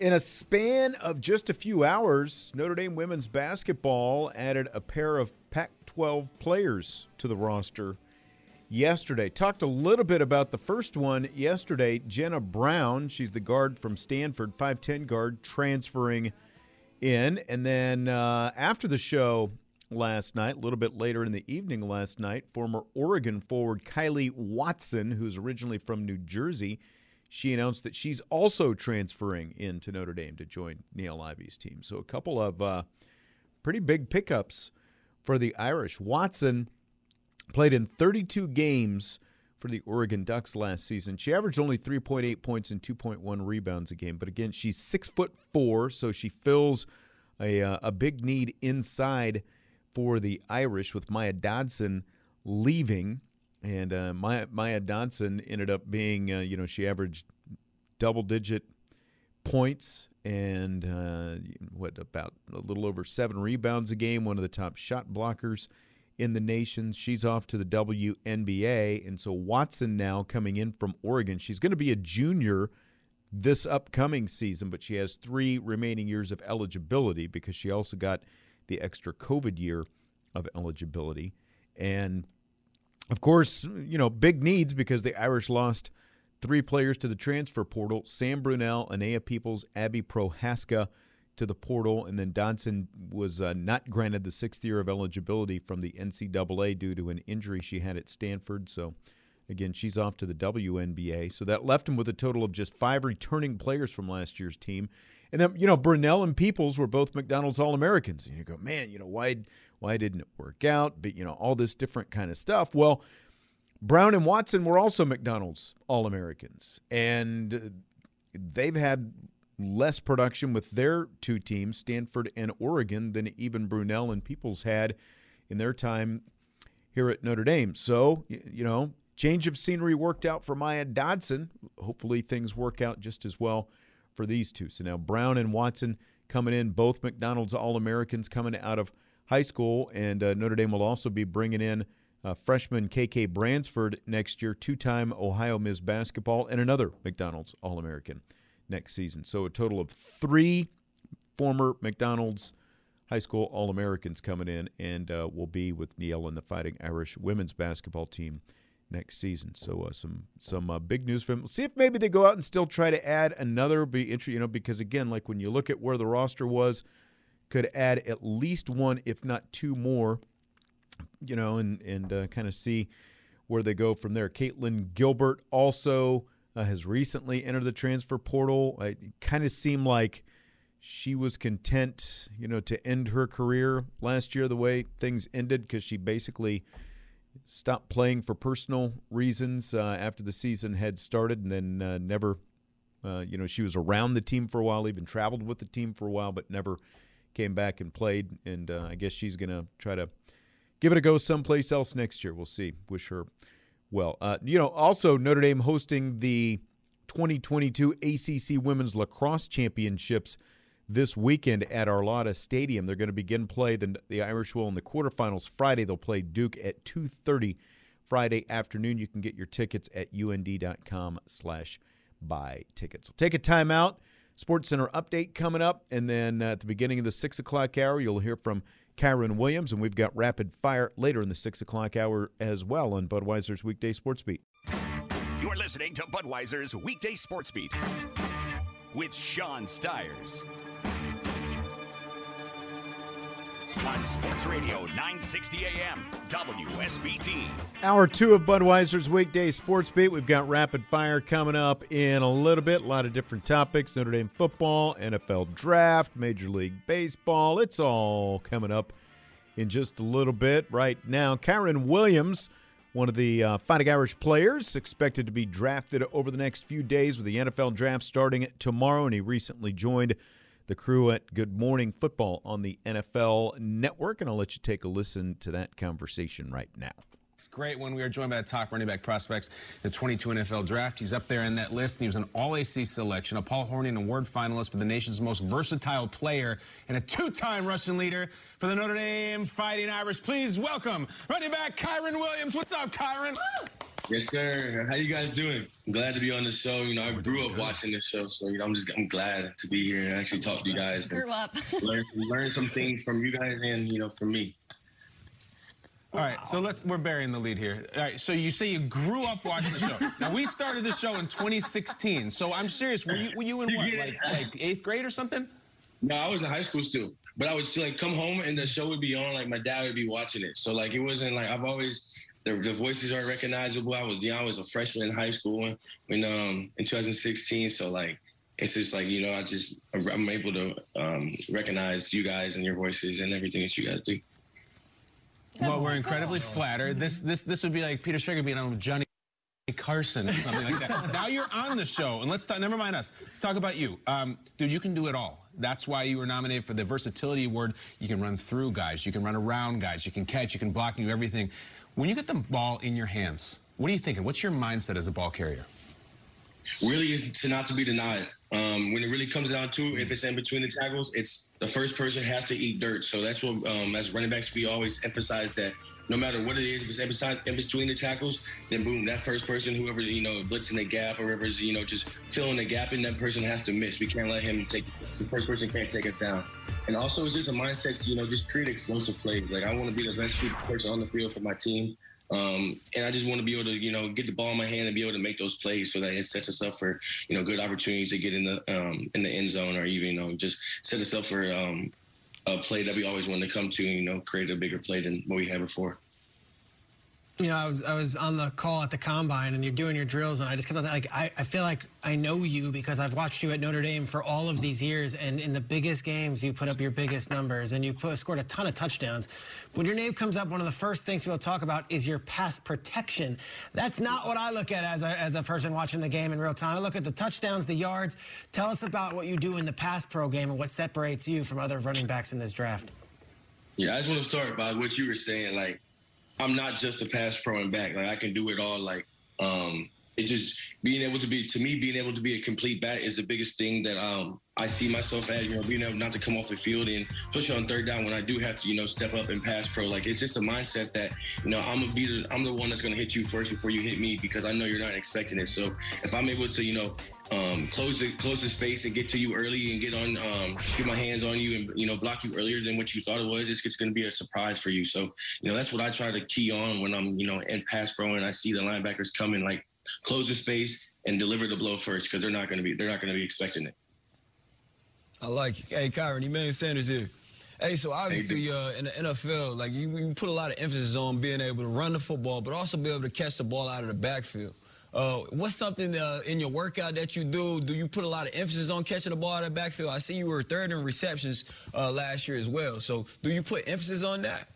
in a span of just a few hours, Notre Dame women's basketball added a pair of Pac 12 players to the roster yesterday. Talked a little bit about the first one yesterday. Jenna Brown, she's the guard from Stanford, 5'10 guard, transferring in. And then uh, after the show last night, a little bit later in the evening last night, former Oregon forward Kylee Watson, who's originally from New Jersey, she announced that she's also transferring into Notre Dame to join Niele Ivey's team. So a couple of uh, pretty big pickups for the Irish. Watson played in 32 games for the Oregon Ducks last season. She averaged only 3.8 points and 2.1 rebounds a game, but again, she's six foot four, so she fills a uh, a big need inside for the Irish with Maya Dodson leaving. And uh, Maya, Maya Dodson ended up being, uh, you know, she averaged double digit points and uh, what about a little over seven rebounds a game, one of the top shot blockers in the nation. She's off to the WNBA. And so Watson now coming in from Oregon. She's going to be a junior this upcoming season, but she has three remaining years of eligibility because she also got the extra COVID year of eligibility. And of course, you know, big needs because the Irish lost three players to the transfer portal Sam Brunelle, Anaya Peoples, Abby Prohaska to the portal. And then Dodson was uh, not granted the sixth year of eligibility from the NCAA due to an injury she had at Stanford. So, again, she's off to the WNBA. So that left him with a total of just five returning players from last year's team. And then, you know, Brunelle and Peoples were both McDonald's All Americans. And you go, man, you know, why why didn't it work out? But, you know, all this different kind of stuff. Well, Brown and Watson were also McDonald's All Americans. And uh, they've had less production with their two teams, Stanford and Oregon, than even Brunelle and Peoples had in their time here at Notre Dame. So, you know, change of scenery worked out for Maya Dodson. Hopefully things work out just as well for these two. So now Brown and Watson coming in, both McDonald's All Americans coming out of high school, and uh, Notre Dame will also be bringing in uh, freshman KK Bransford next year, two time Ohio Miss basketball, and another McDonald's All American next season. So a total of three former McDonald's high school All Americans coming in and uh, will be with Niele and the Fighting Irish women's basketball team next season. So uh, some some uh, big news for them. See if maybe they go out and still try to add another. Be interesting, you know, because again, like when you look at where the roster was could add at least one, if not two more, you know, and and uh, kind of see where they go from there. Katlyn Gilbert also uh, has recently entered the transfer portal. It kind of seemed like she was content, you know, to end her career last year the way things ended because she basically stopped playing for personal reasons uh, after the season had started and then uh, never, uh, you know, she was around the team for a while, even traveled with the team for a while, but never came back and played, and uh, I guess she's going to try to give it a go someplace else next year. We'll see. Wish her well. Uh, you know, also Notre Dame hosting the 2022 ACC Women's Lacrosse Championships this weekend at Arlotta Stadium. They're going to begin play. The, the Irish will in the quarterfinals Friday. They'll play Duke at 2:30 Friday afternoon. You can get your tickets at und.com slash buy tickets. We'll take a timeout. Sports Center update coming up. And then at the beginning of the 6 o'clock hour, you'll hear from Kyren Williams. And we've got rapid fire later in the 6 o'clock hour as well on Budweiser's Weekday Sports Beat. You're listening to Budweiser's Weekday Sports Beat with Sean Stires. On Sports Radio 960 AM, WSBT. Hour two of Budweiser's Weekday Sports Beat. We've got rapid fire coming up in a little bit. A lot of different topics Notre Dame football, NFL draft, Major League Baseball. It's all coming up in just a little bit. Right now, Kyren Williams, one of the uh, Fighting Irish players, expected to be drafted over the next few days with the NFL draft starting tomorrow, and he recently joined the crew at Good Morning Football on the NFL Network, and I'll let you take a listen to that conversation right now. It's great when we are joined by the top running back prospects, the 22 NFL draft. He's up there in that list, and he was an All AC selection, a Paul Hornung Award finalist for the nation's most versatile player, and a two-time rushing leader for the Notre Dame Fighting Irish. Please welcome running back Kyren Williams. What's up, Kyron? Yes, sir. How you guys doing? I'm glad to be on the show. You know, I grew up watching this show, so you know, I'm just I'm glad to be here and actually talk to you guys. Grew up. learn learn some things from you guys and you know from me. All right, so let's we're burying the lead here. All right, so you say you grew up watching the show. now we started the show in 2016. So I'm serious. Were you were you in what, like like eighth grade or something? No, I was in high school still, but I would still like come home and the show would be on. Like my dad would be watching it, so like it wasn't like I've always the, the voices aren't recognizable. I was yeah, I was a freshman in high school when, when um in 2016. So like it's just like you know I just I'm able to um, recognize you guys and your voices and everything that you guys do. Well, we're incredibly flattered. This this this would be like Peter Schrager being on with Johnny Carson or something like that. now you're on the show, and let's talk. Never mind us. Let's talk about you, um, dude. You can do it all. That's why you were nominated for the versatility award. You can run through guys, you can run around guys, you can catch, you can block, you do everything. When you get the ball in your hands, what are you thinking? What's your mindset as a ball carrier? Really, is to not to be denied. Um, when it really comes down to it, if it's in between the tackles, it's the first person has to eat dirt. So that's what, um, as running backs, we always emphasize that no matter what it is, if it's in between the tackles, then boom, that first person, whoever you know, blitzing the gap or whoever's you know just filling the gap, and that person has to miss. We can't let him take the first person can't take it down. And also, it's just a mindset to you know just create explosive plays. Like I want to be the best person on the field for my team. Um, and I just want to be able to, you know, get the ball in my hand and be able to make those plays so that it sets us up for, you know, good opportunities to get in the um, in the end zone or even, you know, just set us up for um, a play that we always want to come to, and, you know, create a bigger play than what we had before you know, I was I was on the call at the combine, and you're doing your drills, and I just kept on like I, I feel like I know you because I've watched you at Notre Dame for all of these years, and in the biggest games, you put up your biggest numbers, and you put, scored a ton of touchdowns. When your name comes up, one of the first things people talk about is your pass protection. That's not what I look at as a as a person watching the game in real time. I look at the touchdowns, the yards. Tell us about what you do in the pass pro game and what separates you from other running backs in this draft. Yeah, I just want to start by what you were saying, like I'm not just a pass pro and back. Like I can do it all. Like um, it just being able to be to me being able to be a complete back is the biggest thing that um, I see myself as. You know, being able not to come off the field and push on third down when I do have to. You know, step up and pass pro. Like it's just a mindset that you know I'm gonna be the I'm the one that's gonna hit you first before you hit me because I know you're not expecting it. So if I'm able to you know um, close the close the space and get to you early and get on um, get my hands on you and you know block you earlier than what you thought it was, it's, it's going to be a surprise for you. So you know that's what I try to key on when I'm you know in pass pro and I see the linebackers coming like close the space and deliver the blow first because they're not going to be they're not going to be expecting it. I like it. Hey, Kyren, Emmanuel Sanders here. Hey, so obviously uh, in the NFL, like you, you, put a lot of emphasis on being able to run the football, but also be able to catch the ball out of the backfield. Uh, what's something uh, in your workout that you do? Do you put a lot of emphasis on catching the ball out of the backfield? I see you were third in receptions uh, last year as well. So do you put emphasis on that?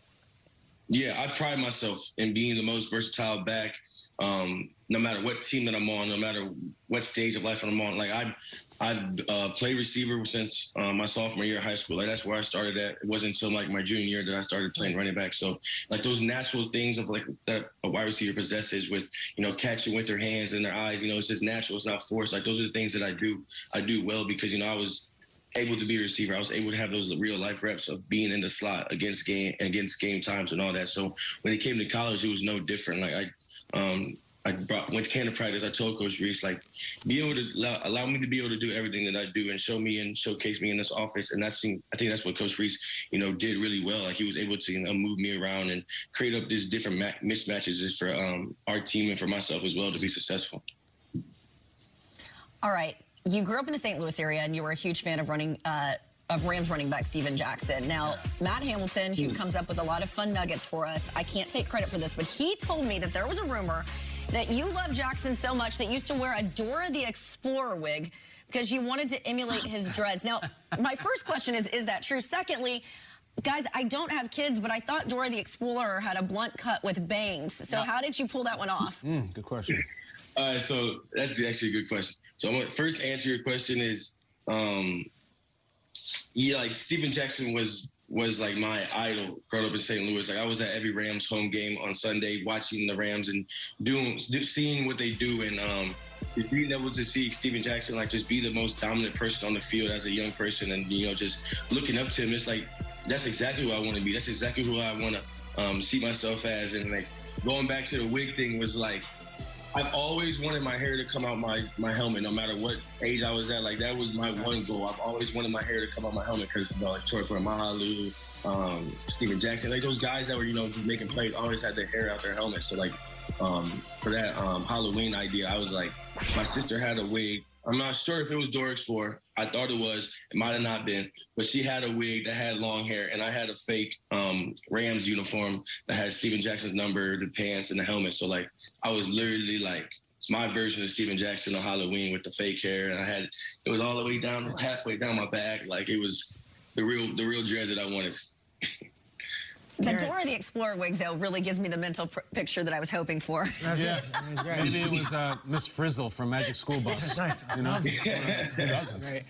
Yeah, I pride myself in being the most versatile back. Um, no matter what team that I'm on, no matter what stage of life I'm on, like I I uh, played receiver since uh, my sophomore year of high school. Like that's where I started at. It wasn't until like my junior year that I started playing running back. So like those natural things of like that a wide receiver possesses with you know catching with their hands and their eyes. You know, it's just natural. It's not forced. Like those are the things that I do. I do well because you know I was able to be a receiver. I was able to have those real life reps of being in the slot against game against game times and all that. So when it came to college, it was no different. Like I. Um, I brought, went to Canada practice. I told Coach Rees, like, be able to allow, allow, me to be able to do everything that I do and show me and showcase me in this office. And that's, I think that's what Coach Rees, you know, did really well. Like he was able to you know, move me around and create up these different ma- mismatches just for um, our team and for myself as well to be successful. All right. You grew up in the St. Louis area and you were a huge fan of running. Uh, of Rams running back Steven Jackson. Now, Matt Hamilton, who comes up with a lot of fun nuggets for us, I can't take credit for this, but he told me that there was a rumor that you love Jackson so much that you used to wear a Dora the Explorer wig because you wanted to emulate his dreads. Now, my first question is, is that true? Secondly, guys, I don't have kids, but I thought Dora the Explorer had a blunt cut with bangs. So yeah. how did you pull that one off? Mm, good question. All right, so that's actually a good question. So I'm gonna first answer your question is, um, yeah, like Steven Jackson was was like my idol growing up in St. Louis. Like I was at every Rams home game on Sunday, watching the Rams and doing, seeing what they do, and um, being able to see Steven Jackson like just be the most dominant person on the field as a young person, and you know just looking up to him. It's like that's exactly who I want to be. That's exactly who I want to um, see myself as, and like going back to the wig thing was like I've always wanted my hair to come out my, my helmet, no matter what age I was at. Like that was my one goal. I've always wanted my hair to come out my helmet because you know, like Troy Polamalu, um, Steven Jackson, like those guys that were you know making plays, always had their hair out their helmet. So like um, for that um, Halloween idea, I was like, my sister had a wig. I'm not sure if it was Dora Explorer. I thought it was. It might have not been, but she had a wig that had long hair, and I had a fake um, Rams uniform that had Steven Jackson's number, the pants, and the helmet. So like, I was literally like my version of Steven Jackson on Halloween with the fake hair, and I had it was all the way down, halfway down my back, like it was the real, the real dread that I wanted. The Dora the Explorer wig, though, really gives me the mental pr- picture that I was hoping for. Yeah, maybe it was uh, Miss Frizzle from Magic School Bus. nice. You know, Who doesn't? Great.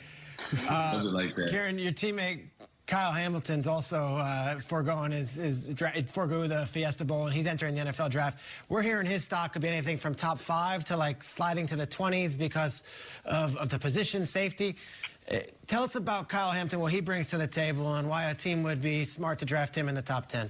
Uh, like that. Kyren, your teammate Kyle Hamilton's also uh, foregoing his, his dra- forego the Fiesta Bowl, and he's entering the NFL draft. We're hearing his stock could be anything from top five to like sliding to the 20s because of, of the position safety. Uh, tell us about Kyle Hamilton, what he brings to the table, and why a team would be smart to draft him in the top 10.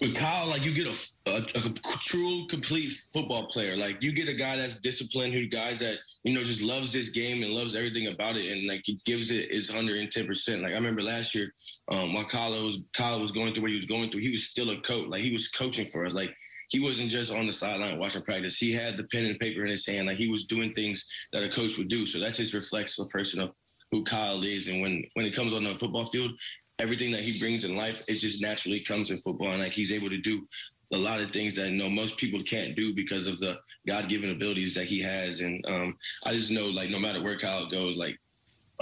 with Kyle, like you get a, a, a true, complete football player. Like you get a guy that's disciplined, who guys that you know just loves this game and loves everything about it, and like he gives it his hundred and ten percent. Like I remember last year, um, while Kyle was Kyle was going through what he was going through, he was still a coach. Like he was coaching for us. Like he wasn't just on the sideline watching practice. He had the pen and paper in his hand. Like he was doing things that a coach would do. So that just reflects the person of who Kyle is. And when when it comes on the football field, everything that he brings in life, it just naturally comes in football. And like he's able to do a lot of things that you know most people can't do because of the God-given abilities that he has. And um, I just know like no matter where Kyle goes, like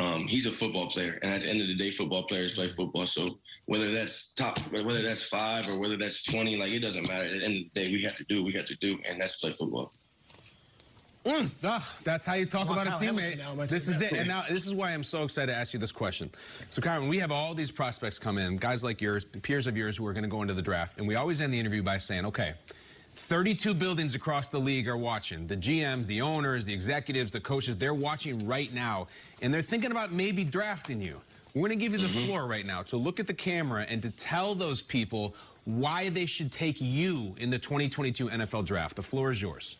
um, he's a football player. And at the end of the day, football players play football. So whether that's top, whether that's five or whether that's 20, like it doesn't matter. At the end of the day, we have to do what we got to do, and that's play football. Mm, ah, that's how you talk Well, about a teammate. Now, my This is it. teammate. And now this is why I'm so excited to ask you this question. So, Kyren, we have all these prospects come in, guys like yours, peers of yours who are going to go into the draft. And we always end the interview by saying, okay, 32 buildings across the league are watching. The GMs, the owners, the executives, the coaches, they're watching right now. And they're thinking about maybe drafting you. We're going to give you the floor right now to look at the camera and to tell those people why they should take you in the 2022 NFL draft. The floor is yours.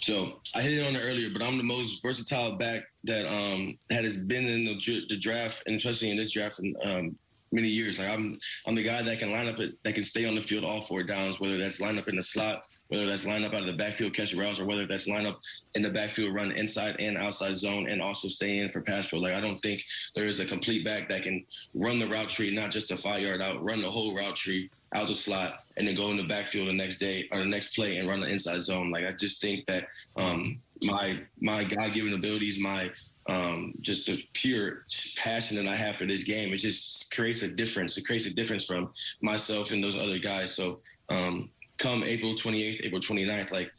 So I hit it on it earlier, but I'm the most versatile back that um has been in the, the draft, and especially in this draft, in um, many years. Like I'm, I'm the guy that can line up, that can stay on the field all four downs, whether that's line up in the slot, whether that's line up out of the backfield catch routes, or whether that's line up in the backfield run inside and outside zone, and also stay in for pass pro. Like I don't think there is a complete back that can run the route tree, not just a five yard out, run the whole route tree out the slot and then go in the backfield the next day or the next play and run the inside zone. Like I just think that um, my my God given abilities, my um, just the pure passion that I have for this game, it just creates a difference. It creates a difference from myself and those other guys. So um, come April 28th, April 29th, like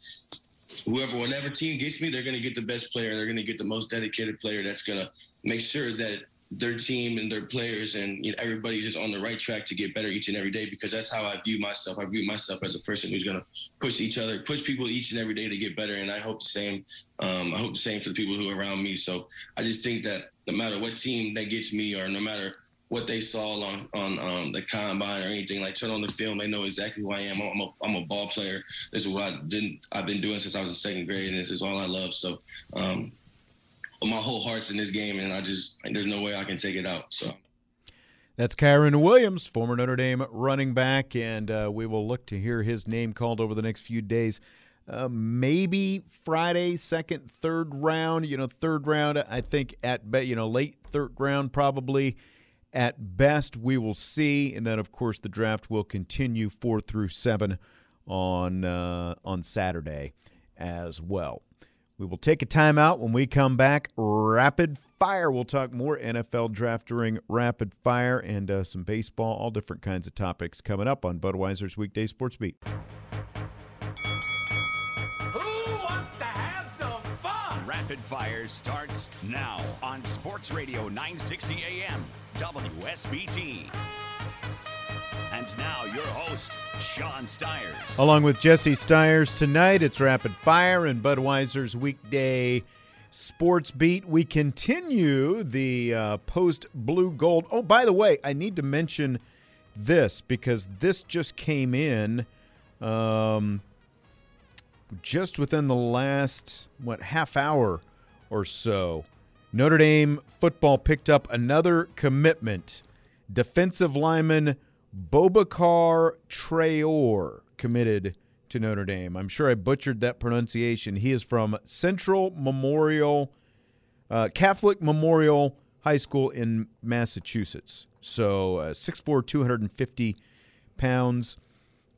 whoever, whatever team gets me, they're going to get the best player. They're going to get the most dedicated player that's going to make sure that their team and their players and you know, everybody's just on the right track to get better each and every day because that's how I view myself. I view myself as a person who's going to push each other, push people each and every day to get better. And I hope the same. Um, I hope the same for the people who are around me. So I just think that no matter what team that gets me or no matter what they saw on on um, the combine or anything, like turn on the film, they know exactly who I am. I'm a, I'm a ball player. This is what I didn't I've been doing since I was in second grade, and this is all I love. So um, my whole heart's in this game, and I just there's no way I can take it out. So. That's Kyren Williams, former Notre Dame running back, and uh, we will look to hear his name called over the next few days. Uh, maybe Friday, second, third round. You know, third round. I think at be, you know late third round probably. At best, we will see, and then of course the draft will continue four through seven on uh, on Saturday as well. We will take a timeout when we come back. Rapid fire. We'll talk more NFL draft during rapid fire and uh, some baseball, all different kinds of topics coming up on Budweiser's Weekday Sports Beat. Who wants to have some fun? Rapid Fire starts now on Sports Radio 960 AM, WSBT. And now your host, Sean Stires. Along with Jesse Stires tonight, it's Rapid Fire and Budweiser's Weekday Sports Beat. We continue the uh, post blue gold. Oh, by the way, I need to mention this because this just came in um, just within the last, what, half hour or so. Notre Dame football picked up another commitment. Defensive lineman Boubacar Traore committed to Notre Dame. I'm sure I butchered that pronunciation. He is from Central Memorial, uh, Catholic Memorial High School in Massachusetts. So uh, 6'4", 250 pounds.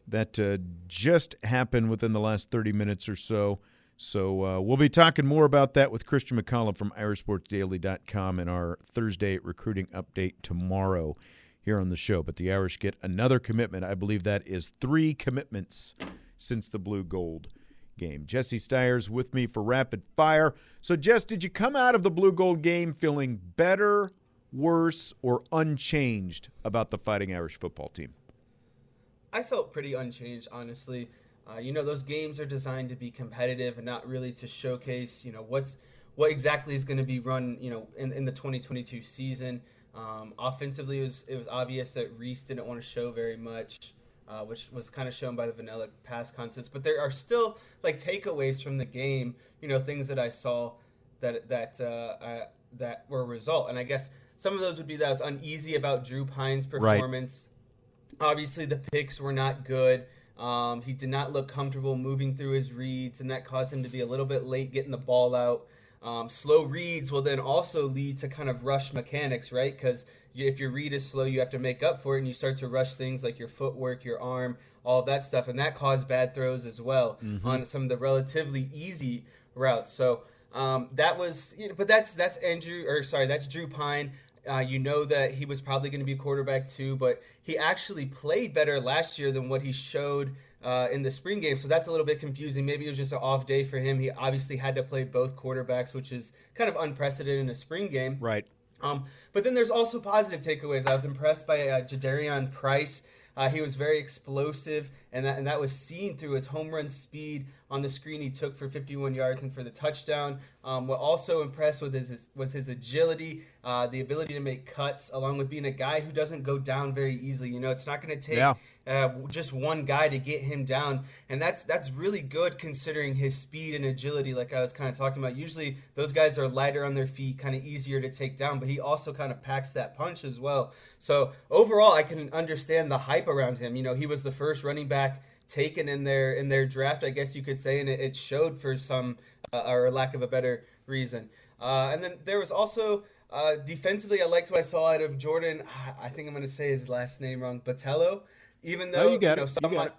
That uh, just happened within the last 30 minutes or so. So uh, we'll be talking more about that with Christian McCollum from IrishSportsDaily.com in our Thursday recruiting update tomorrow here on the show. But the Irish get another commitment. I believe that is three commitments since the blue gold game. Jesse Stires's with me for rapid fire. So, Jess, did you come out of the blue gold game feeling better, worse, or unchanged about the Fighting Irish football team? I felt pretty unchanged, honestly. Uh, you know, those games are designed to be competitive and not really to showcase, you know, what's what exactly is going to be run, you know, in, in the 2022 season. Um, offensively, it was it was obvious that Rees didn't want to show very much, uh, which was kind of shown by the vanilla pass concepts. But there are still like takeaways from the game, you know, things that I saw that that uh, I, that were a result. And I guess some of those would be that I was uneasy about Drew Pyne's performance. Right. Obviously, the picks were not good. Um, he did not look comfortable moving through his reads, and that caused him to be a little bit late getting the ball out. Um, slow reads will then also lead to kind of rush mechanics, right? Because if your read is slow, you have to make up for it, and you start to rush things like your footwork, your arm, all that stuff, and that caused bad throws as well mm-hmm. on some of the relatively easy routes. So um, that was, you know, but that's that's Andrew, or sorry, that's Drew Pyne. Uh, you know that he was probably going to be quarterback too, but he actually played better last year than what he showed uh, in the spring game. So that's a little bit confusing. Maybe it was just an off day for him. He obviously had to play both quarterbacks, which is kind of unprecedented in a spring game. Right. Um, but then there's also positive takeaways. I was impressed by uh, Jadarian Price. Uh, he was very explosive, and that and that was seen through his home run speed on the screen he took for 51 yards and for the touchdown. Um, what also impressed with his was his agility, uh, the ability to make cuts, along with being a guy who doesn't go down very easily. You know, it's not going to take yeah uh, just one guy to get him down, and that's that's really good considering his speed and agility. Like I was kind of talking about, usually those guys are lighter on their feet, kind of easier to take down, but he also kind of packs that punch as well. So overall, I can understand the hype around him. You know, he was the first running back taken in their in their draft, I guess you could say, and it, it showed for some uh, or lack of a better reason. Uh, and then there was also uh, defensively, I liked what I saw out of Jordan. I think I'm going to say his last name wrong, Botelho. Even though you, you know, some might,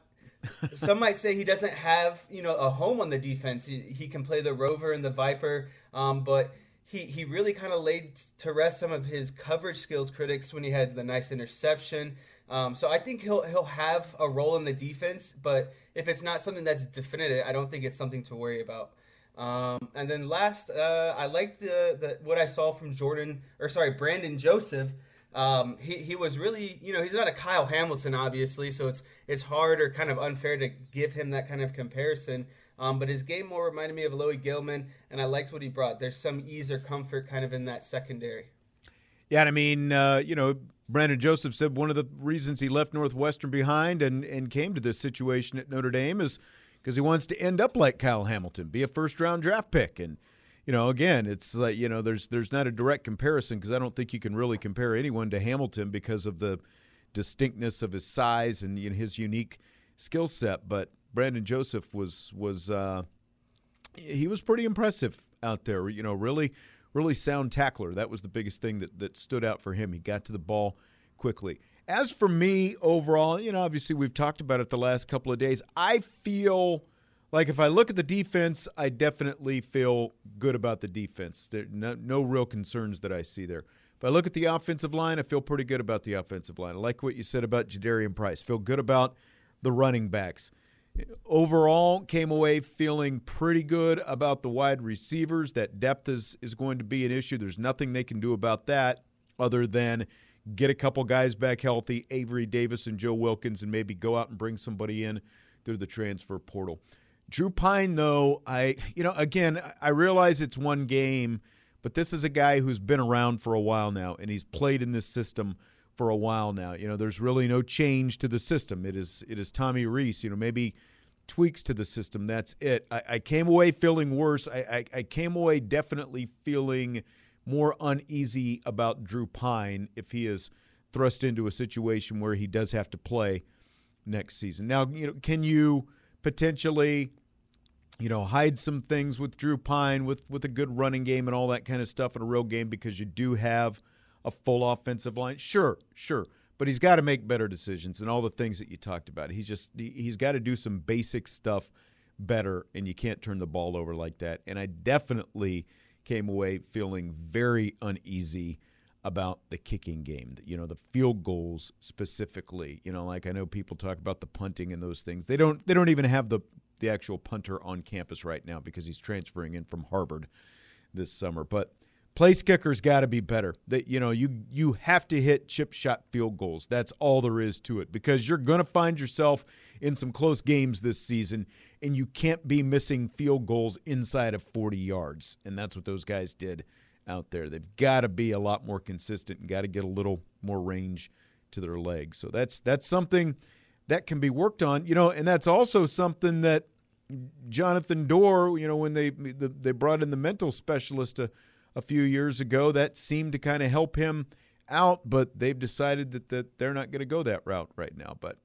some might say he doesn't have you know a home on the defense. He, he can play the rover and the viper, um, but he he really kind of laid to rest some of his coverage skills critics when he had the nice interception. Um, so I think he'll he'll have a role in the defense, but if it's not something that's definitive, I don't think it's something to worry about. Um, and then last, uh, I liked the, the what I saw from Jordan or sorry Brandon Joseph. Um, he, he was really, you know, he's not a Kyle Hamilton, obviously, so it's it's hard or kind of unfair to give him that kind of comparison. Um, but his game more reminded me of Alohi Gilman, and I liked what he brought. There's some ease or comfort kind of in that secondary. Yeah, and I mean, uh, you know, Brandon Joseph said one of the reasons he left Northwestern behind and, and came to this situation at Notre Dame is because he wants to end up like Kyle Hamilton, be a first round draft pick. And you know, again, it's like you know, there's there's not a direct comparison because I don't think you can really compare anyone to Hamilton because of the distinctness of his size and you know, his unique skill set. But Brandon Joseph was was uh, he was pretty impressive out there. You know, really really sound tackler. That was the biggest thing that that stood out for him. He got to the ball quickly. As for me overall, you know, obviously we've talked about it the last couple of days. I feel like if I look at the defense, I definitely feel good about the defense. There no, no real concerns that I see there. If I look at the offensive line, I feel pretty good about the offensive line. I like what you said about Jadarian Price. Feel good about the running backs. Overall, came away feeling pretty good about the wide receivers. That depth is is going to be an issue. There's nothing they can do about that other than get a couple guys back healthy, Avery Davis and Joe Wilkins, and maybe go out and bring somebody in through the transfer portal. Drew Pyne, though, I you know again I realize it's one game, but this is a guy who's been around for a while now, and he's played in this system for a while now. You know, there's really no change to the system. It is it is Tommy Rees. You know, maybe tweaks to the system. That's it. I, I came away feeling worse. I, I, I came away definitely feeling more uneasy about Drew Pyne if he is thrust into a situation where he does have to play next season. Now, you know, can you potentially you know, hide some things with Drew Pyne with with a good running game and all that kind of stuff in a real game because you do have a full offensive line. Sure, sure, but he's got to make better decisions and all the things that you talked about. He's just he's got to do some basic stuff better, and you can't turn the ball over like that. And I definitely came away feeling very uneasy about the kicking game. You know, the field goals specifically. You know, like I know people talk about the punting and those things. They don't. They don't even have the the actual punter on campus right now because he's transferring in from Harvard this summer. But place kickers got to be better. That you know, you you have to hit chip shot field goals. That's all there is to it because you're going to find yourself in some close games this season and you can't be missing field goals inside of 40 yards. And that's what those guys did out there. They've got to be a lot more consistent and got to get a little more range to their legs. So that's that's something that can be worked on, you know, and that's also something that Jonathan Doerer, you know, when they they brought in the mental specialist a, a few years ago, that seemed to kind of help him out, but they've decided that, that they're not going to go that route right now. But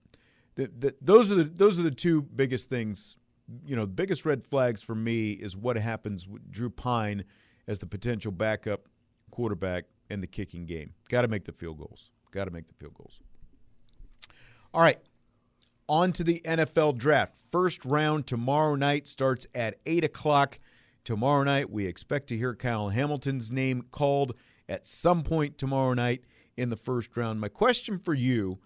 the, the, those are the those are the two biggest things. You know, the biggest red flags for me is what happens with Drew Pyne as the potential backup quarterback in the kicking game. Got to make the field goals. Got to make the field goals. All right, on to the NFL draft. First round tomorrow night starts at 8 o'clock. Tomorrow night, we expect to hear Kyle Hamilton's name called at some point tomorrow night in the first round. My question for you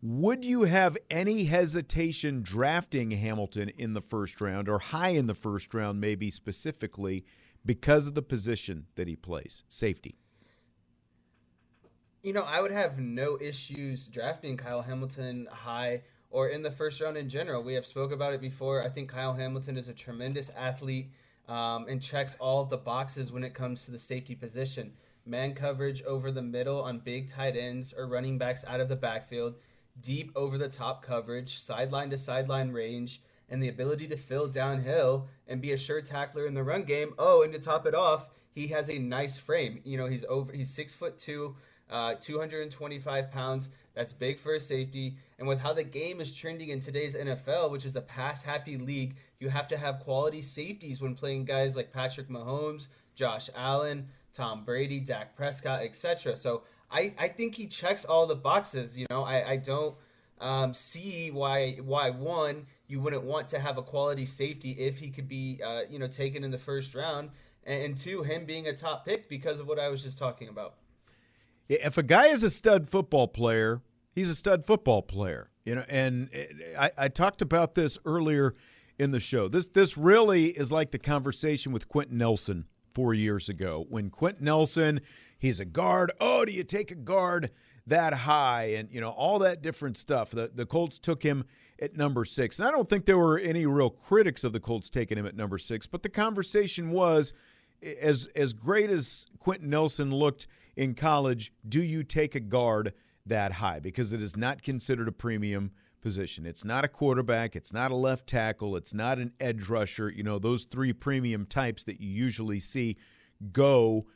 would you have any hesitation drafting Hamilton in the first round or high in the first round, maybe specifically because of the position that he plays, safety? You know, I would have no issues drafting Kyle Hamilton high or in the first round in general. We have spoke about it before. I think Kyle Hamilton is a tremendous athlete um, and checks all of the boxes when it comes to the safety position. Man coverage over the middle on big tight ends or running backs out of the backfield, deep over the top coverage, sideline to sideline range, and the ability to fill downhill and be a sure tackler in the run game. Oh, and to top it off, he has a nice frame. You know, he's over. He's six foot two, uh, 225 pounds. That's big for a safety. And with how the game is trending in today's NFL, which is a pass happy league, you have to have quality safeties when playing guys like Patrick Mahomes, Josh Allen, Tom Brady, Dak Prescott, etc. So I, I think he checks all the boxes. You know, I, I don't um, see why why one you wouldn't want to have a quality safety if he could be uh, you know taken in the first round, and, and two him being a top pick because of what I was just talking about. If a guy is a stud football player, he's a stud football player. You know, and I, I talked about this earlier in the show. This this really is like the conversation with Quenton Nelson four years ago when Quenton Nelson, he's a guard. Oh, do you take a guard that high? And you know all that different stuff. The the Colts took him at number six, and I don't think there were any real critics of the Colts taking him at number six. But the conversation was, as as great as Quenton Nelson looked in college, do you take a guard? that high because it is not considered a premium position. It's not a quarterback, it's not a left tackle, it's not an edge rusher. You know, those three premium types that you usually see go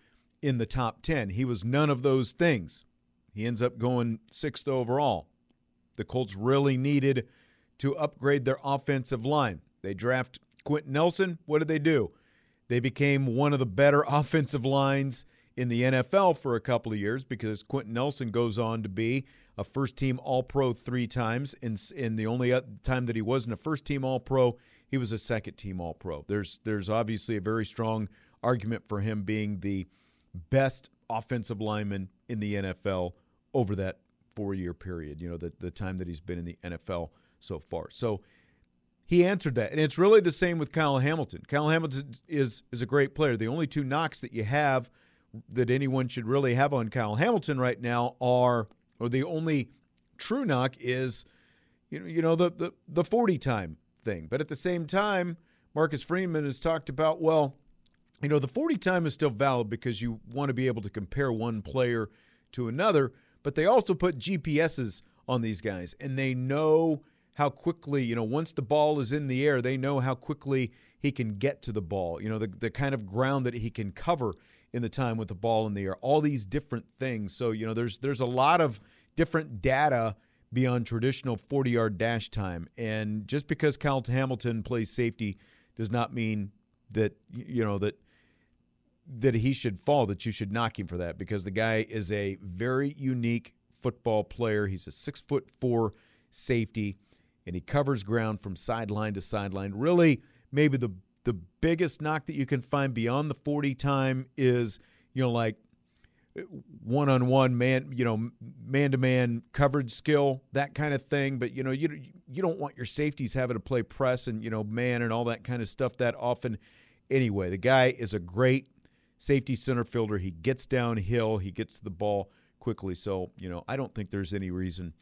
in the top 10. He was none of those things. He ends up going sixth overall. The Colts really needed to upgrade their offensive line. They draft Quenton Nelson. What did they do? They became one of the better offensive lines in the NFL for a couple of years because Quenton Nelson goes on to be a first team All Pro three times. And in the only time that he wasn't a first team All Pro, he was a second team All Pro. There's there's obviously a very strong argument for him being the best offensive lineman in the NFL over that four year period. You know the the time that he's been in the NFL so far. So he answered that. And it's really the same with Kyle Hamilton. Kyle Hamilton is is a great player. The only two knocks that you have that anyone should really have on Kyle Hamilton right now are, or the only true knock is, you know, you know the the the 40 time thing. But at the same time, Marcus Freeman has talked about, well, you know, the 40 time is still valid because you want to be able to compare one player to another, but they also put GPSs on these guys and they know how quickly, you know, once the ball is in the air, they know how quickly he can get to the ball, you know, the, the kind of ground that he can cover in the time with the ball in the air. All these different things. So you know, there's there's a lot of different data beyond traditional 40 yard dash time. And just because Kyle Hamilton plays safety does not mean that you know that that he should fall, that you should knock him for that, because the guy is a very unique football player. He's a six foot four safety, and he covers ground from sideline to sideline. Really, maybe the the biggest knock that you can find beyond the 40 time is, you know, like one on one man, you know, man to man coverage skill, that kind of thing. But you know, you you don't want your safeties having to play press and you know man and all that kind of stuff that often. Anyway, the guy is a great safety center fielder. He gets downhill, he gets the ball quickly. So you know, I don't think there's any reason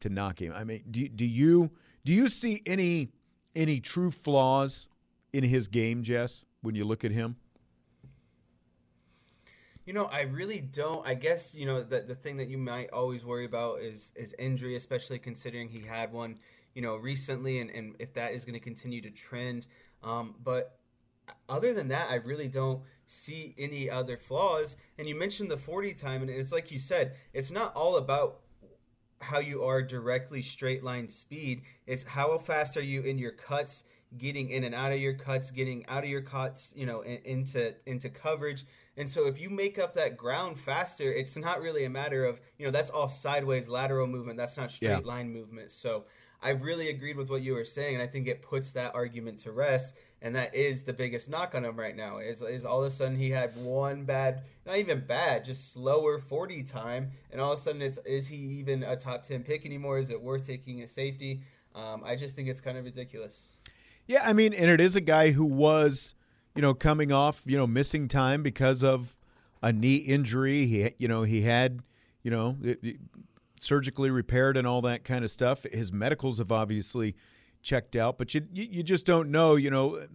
to knock him. I mean, do do you do you see any any true flaws in his game, Jess, when you look at him? You know, I really don't. I guess you know the the thing that you might always worry about is is injury, especially considering he had one, you know, recently, and, and if that is going to continue to trend. Um, but other than that, I really don't see any other flaws. And you mentioned the 40 time, and it's like you said, it's not all about how you are directly straight line speed. It's how fast are you in your cuts, getting in and out of your cuts, getting out of your cuts, you know, in, into into coverage. And so if you make up that ground faster, it's not really a matter of, you know, that's all sideways lateral movement. That's not straight yeah. line movement. So I really agreed with what you were saying, and I think it puts that argument to rest. And that is the biggest knock on him right now. Is is all of a sudden he had one bad, not even bad, just slower forty time, and all of a sudden it's is he even a top ten pick anymore? Is it worth taking a safety? Um, I just think it's kind of ridiculous. Yeah, I mean, and it is a guy who was you know, coming off, you know, missing time because of a knee injury. He, you know, he had, you know, it, it, surgically repaired and all that kind of stuff. His medicals have obviously checked out, but you, you, just don't know, you know,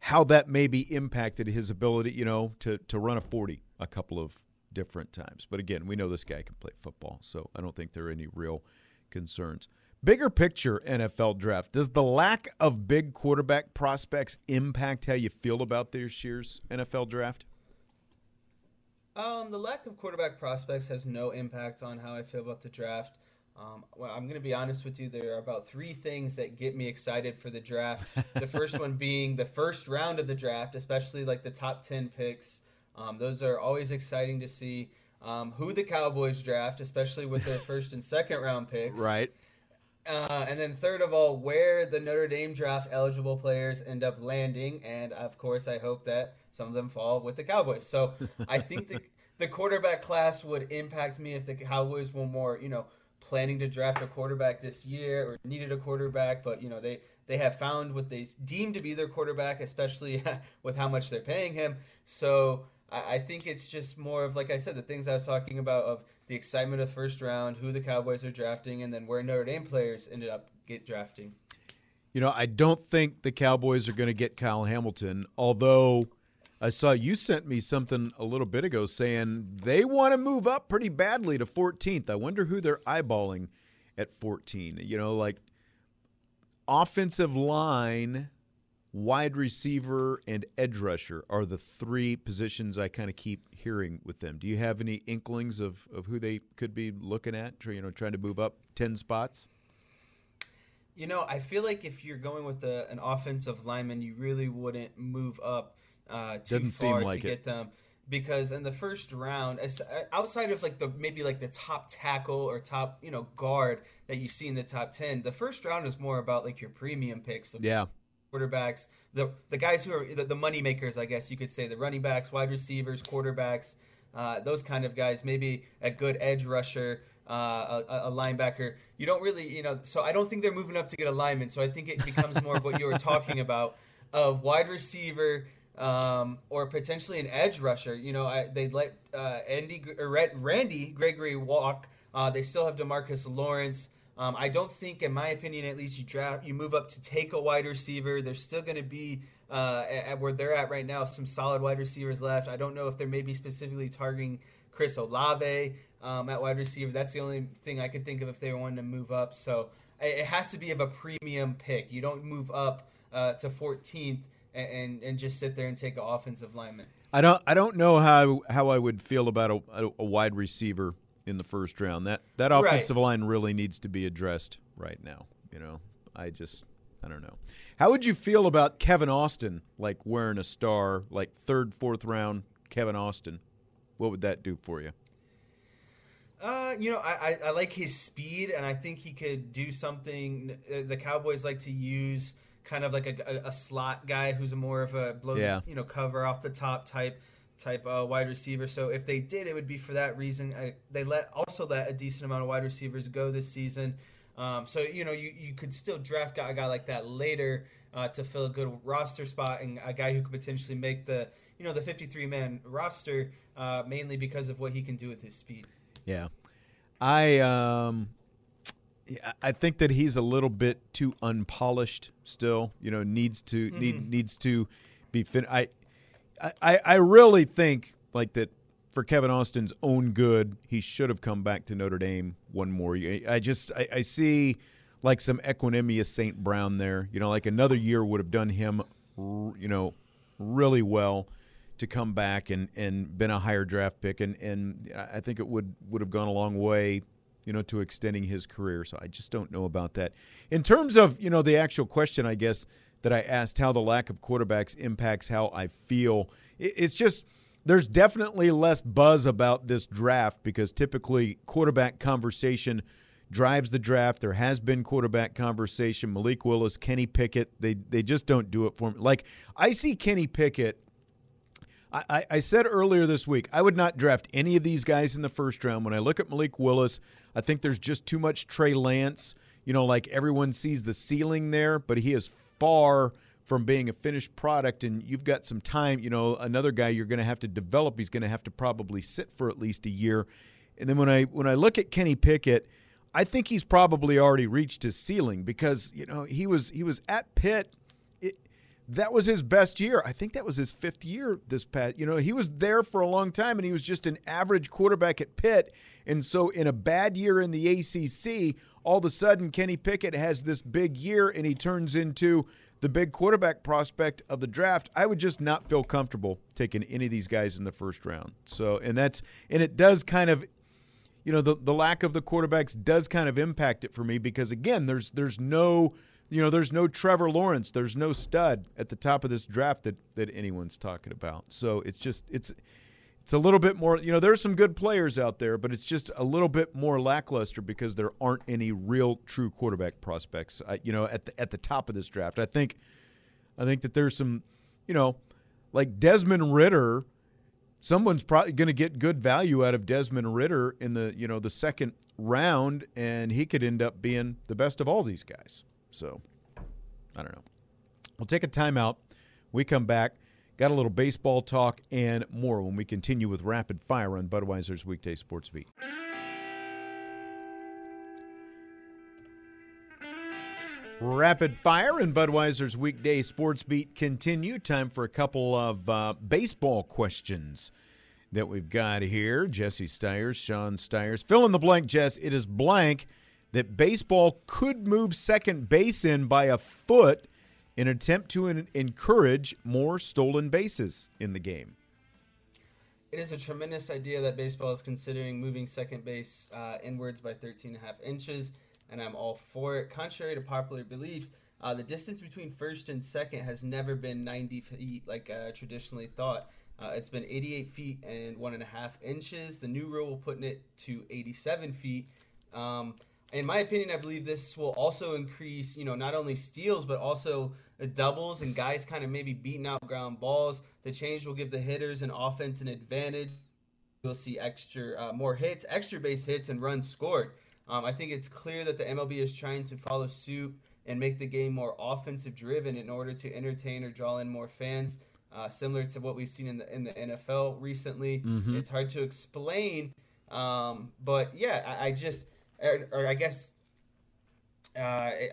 how that maybe impacted his ability, you know, to, to run a 40 a couple of different times. But again, we know this guy can play football, so I don't think there are any real concerns. Bigger picture NFL draft. Does the lack of big quarterback prospects impact how you feel about this year's NFL draft? Um, the lack of quarterback prospects has no impact on how I feel about the draft. Um, well, I'm going to be honest with you. There are about three things that get me excited for the draft. The first one being the first round of the draft, especially like the top 10 picks. Um, those are always exciting to see. Um, who the Cowboys draft, especially with their first and second round picks. Right. Uh, and then third of all, where the Notre Dame draft eligible players end up landing, and of course, I hope that some of them fall with the Cowboys. So I think the the quarterback class would impact me if the Cowboys were more, you know, planning to draft a quarterback this year or needed a quarterback, but you know they they have found what they deem to be their quarterback, especially with how much they're paying him. So I, I think it's just more of like I said, the things I was talking about of the excitement of the first round, who the Cowboys are drafting, and then where Notre Dame players ended up get drafting. You know, I don't think the Cowboys are going to get Kyle Hamilton, although I saw you sent me something a little bit ago saying they want to move up pretty badly to 14th. I wonder who they're eyeballing at 14. You know, like offensive line wide receiver and edge rusher are the three positions I kind of keep hearing with them. Do you have any inklings of, of who they could be looking at, you know, trying to move up 10 spots? You know, I feel like if you're going with a, an offensive lineman, you really wouldn't move up uh, too Doesn't far like to it. get them because in the first round, as- uh, outside of like the maybe like the top tackle or top you know guard that you see in the top ten, the first round is more about like your premium picks. Yeah. Quarterbacks, the the guys who are the, the money makers, I guess you could say, the running backs, wide receivers, quarterbacks, uh, those kind of guys. Maybe a good edge rusher, uh, a, a linebacker. You don't really, you know. So I don't think they're moving up to get a lineman. So I think it becomes more of what you were talking about of wide receiver. Um, or potentially an edge rusher. You know, I, they'd let uh, Andy or Randy Gregory walk. Uh, they still have Demarcus Lawrence. Um, I don't think, in my opinion, at least you draft, you move up to take a wide receiver. There's still going to be uh, at where they're at right now some solid wide receivers left. I don't know if they're maybe specifically targeting Chris Olave um, at wide receiver. That's the only thing I could think of if they wanted to move up. So it has to be of a premium pick. You don't move up uh, to 14th and, and and just sit there and take an offensive lineman. I don't I don't know how how I would feel about a, a wide receiver in the first round. That that offensive right. line really needs to be addressed right now. You know, I just I don't know. How would you feel about Kevin Austin like wearing a star like third fourth round Kevin Austin? What would that do for you? Uh, you know, I, I, I like his speed, and I think he could do something. The Cowboys like to use kind of like a, a, a slot guy who's more of a blow, yeah. you know, cover off the top type type uh, wide receiver. So if they did, it would be for that reason. I, they let also let a decent amount of wide receivers go this season. Um, so you know, you, you could still draft a guy like that later uh, to fill a good roster spot and a guy who could potentially make the you know the 53 man roster uh, mainly because of what he can do with his speed. Yeah, I um, I think that he's a little bit too unpolished still. You know, needs to mm-hmm. need needs to be fin. I, I I really think like that for Kevin Austin's own good, he should have come back to Notre Dame one more year. I just I, I see like some Equanimeous St. Brown there. You know, like another year would have done him, you know, really well to come back and, and been a higher draft pick, and, and I think it would would have gone a long way, you know, to extending his career. So I just don't know about that. In terms of you know the actual question, I guess that I asked how the lack of quarterbacks impacts how I feel. It's just there's definitely less buzz about this draft because typically quarterback conversation drives the draft. There has been quarterback conversation. Malik Willis, Kenny Pickett, they they just don't do it for me. Like I see Kenny Pickett. I, I said earlier this week, I would not draft any of these guys in the first round. When I look at Malik Willis, I think there's just too much Trey Lance. You know, like everyone sees the ceiling there, but he is far from being a finished product and you've got some time, you know, another guy you're going to have to develop, he's going to have to probably sit for at least a year. And then when I when I look at Kenny Pickett, I think he's probably already reached his ceiling because, you know, he was he was at Pitt it, that was his best year. I think that was his fifth year this past. You know, he was there for a long time and he was just an average quarterback at Pitt. And so in a bad year in the ACC, all of a sudden Kenny Pickett has this big year and he turns into the big quarterback prospect of the draft, I would just not feel comfortable taking any of these guys in the first round. So, and that's and it does kind of you know, the the lack of the quarterbacks does kind of impact it for me because again, there's there's no you know, there's no Trevor Lawrence, there's no stud at the top of this draft that that anyone's talking about. So, it's just it's it's a little bit more, you know, there's some good players out there, but it's just a little bit more lackluster because there aren't any real true quarterback prospects, uh, you know, at the at the top of this draft. I think, I think that there's some, you know, like Desmond Ridder, Someone's probably going to get good value out of Desmond Ridder in the you know the second round, and he could end up being the best of all these guys. So, I don't know. We'll take a timeout. We come back. Got a little baseball talk and more when we continue with Rapid Fire on Budweiser's Weekday Sports Beat. Rapid Fire and Budweiser's Weekday Sports Beat continue. Time for a couple of uh, baseball questions that we've got here. Jesse Stires, Sean Stires. Fill in the blank, Jess. It is blank that baseball could move second base in by a foot in an attempt to encourage more stolen bases in the game. It is a tremendous idea that baseball is considering moving second base uh, inwards by 13 and a half inches, and I'm all for it. Contrary to popular belief, uh, the distance between first and second has never been 90 feet like uh, traditionally thought. Uh, it's been 88 feet and one and a half inches. The new rule will put it to 87 feet. Um, in my opinion, I believe this will also increase, you know, not only steals but also doubles and guys kind of maybe beating out ground balls. The change will give the hitters and offense an advantage. You'll see extra uh, more hits, extra base hits, and runs scored. Um, I think it's clear that the MLB is trying to follow suit and make the game more offensive driven in order to entertain or draw in more fans. Uh, similar to what we've seen in the in the NFL recently, mm-hmm. it's hard to explain. Um, but yeah, I, I just or, or I guess uh,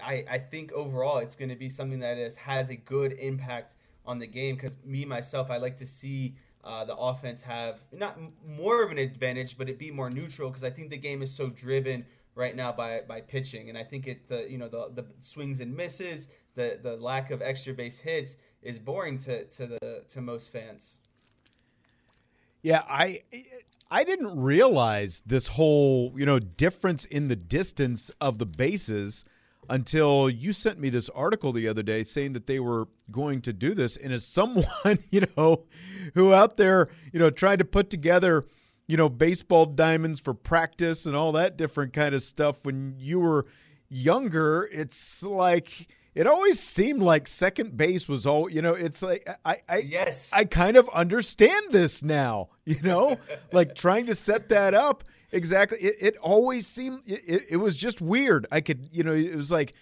I, I think overall it's going to be something that is, has a good impact on the game because me myself I like to see uh, the offense have not more of an advantage but it be more neutral because I think the game is so driven right now by by pitching and I think it the you know the the swings and misses the the lack of extra base hits is boring to to the to most fans. Yeah, I I didn't realize this whole, you know, difference in the distance of the bases until you sent me this article the other day saying that they were going to do this. And as someone, you know, who out there, you know, tried to put together, you know, baseball diamonds for practice and all that different kind of stuff when you were younger, it's like it always seemed like second base was all you know it's like i i yes. I kind of understand this now you know? Like trying to set that up exactly it, it always seemed it, it was just weird. I could you know it was like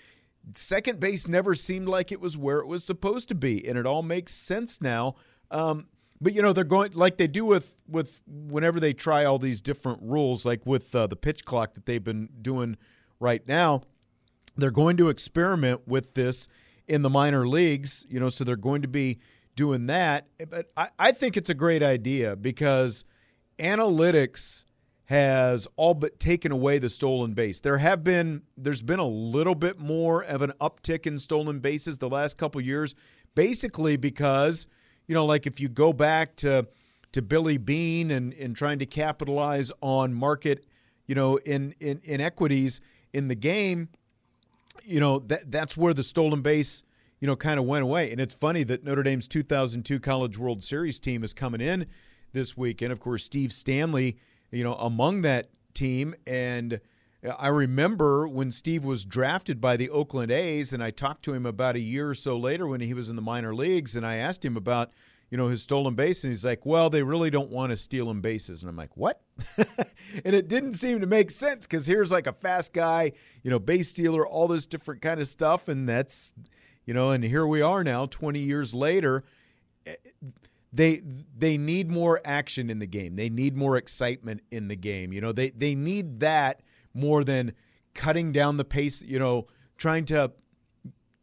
second base never seemed like it was where it was supposed to be and it all makes sense now. Um, but you know they're going like they do with with whenever they try all these different rules like with uh, the pitch clock that they've been doing right now they're going to experiment with this in the minor leagues, you know, so they're going to be doing that. But I, I think it's a great idea because analytics has all but taken away the stolen base. There have been there's been a little bit more of an uptick in stolen bases the last couple years, basically because, you know, like if you go back to to Billy Beane and, and trying to capitalize on market, you know, in, in inequities in the game, you know that that's where the stolen base you know kind of went away. And it's funny that Notre Dame's 2002 College World Series team is coming in this weekend and of course Steve Stanley you know among that team. And uh, I remember when Steve was drafted by the Oakland A's and I talked to him about a year or so later when he was in the minor leagues and I asked him about you know his stolen base and he's like well they really don't want to steal him bases. And i'm like what? And it didn't seem to make sense because here's like a fast guy you know base stealer all this different kind of stuff and that's you know and here we are now 20 years later eh, they they need more action in the game. They need more excitement in the game you know they they need that more than cutting down the pace you know trying to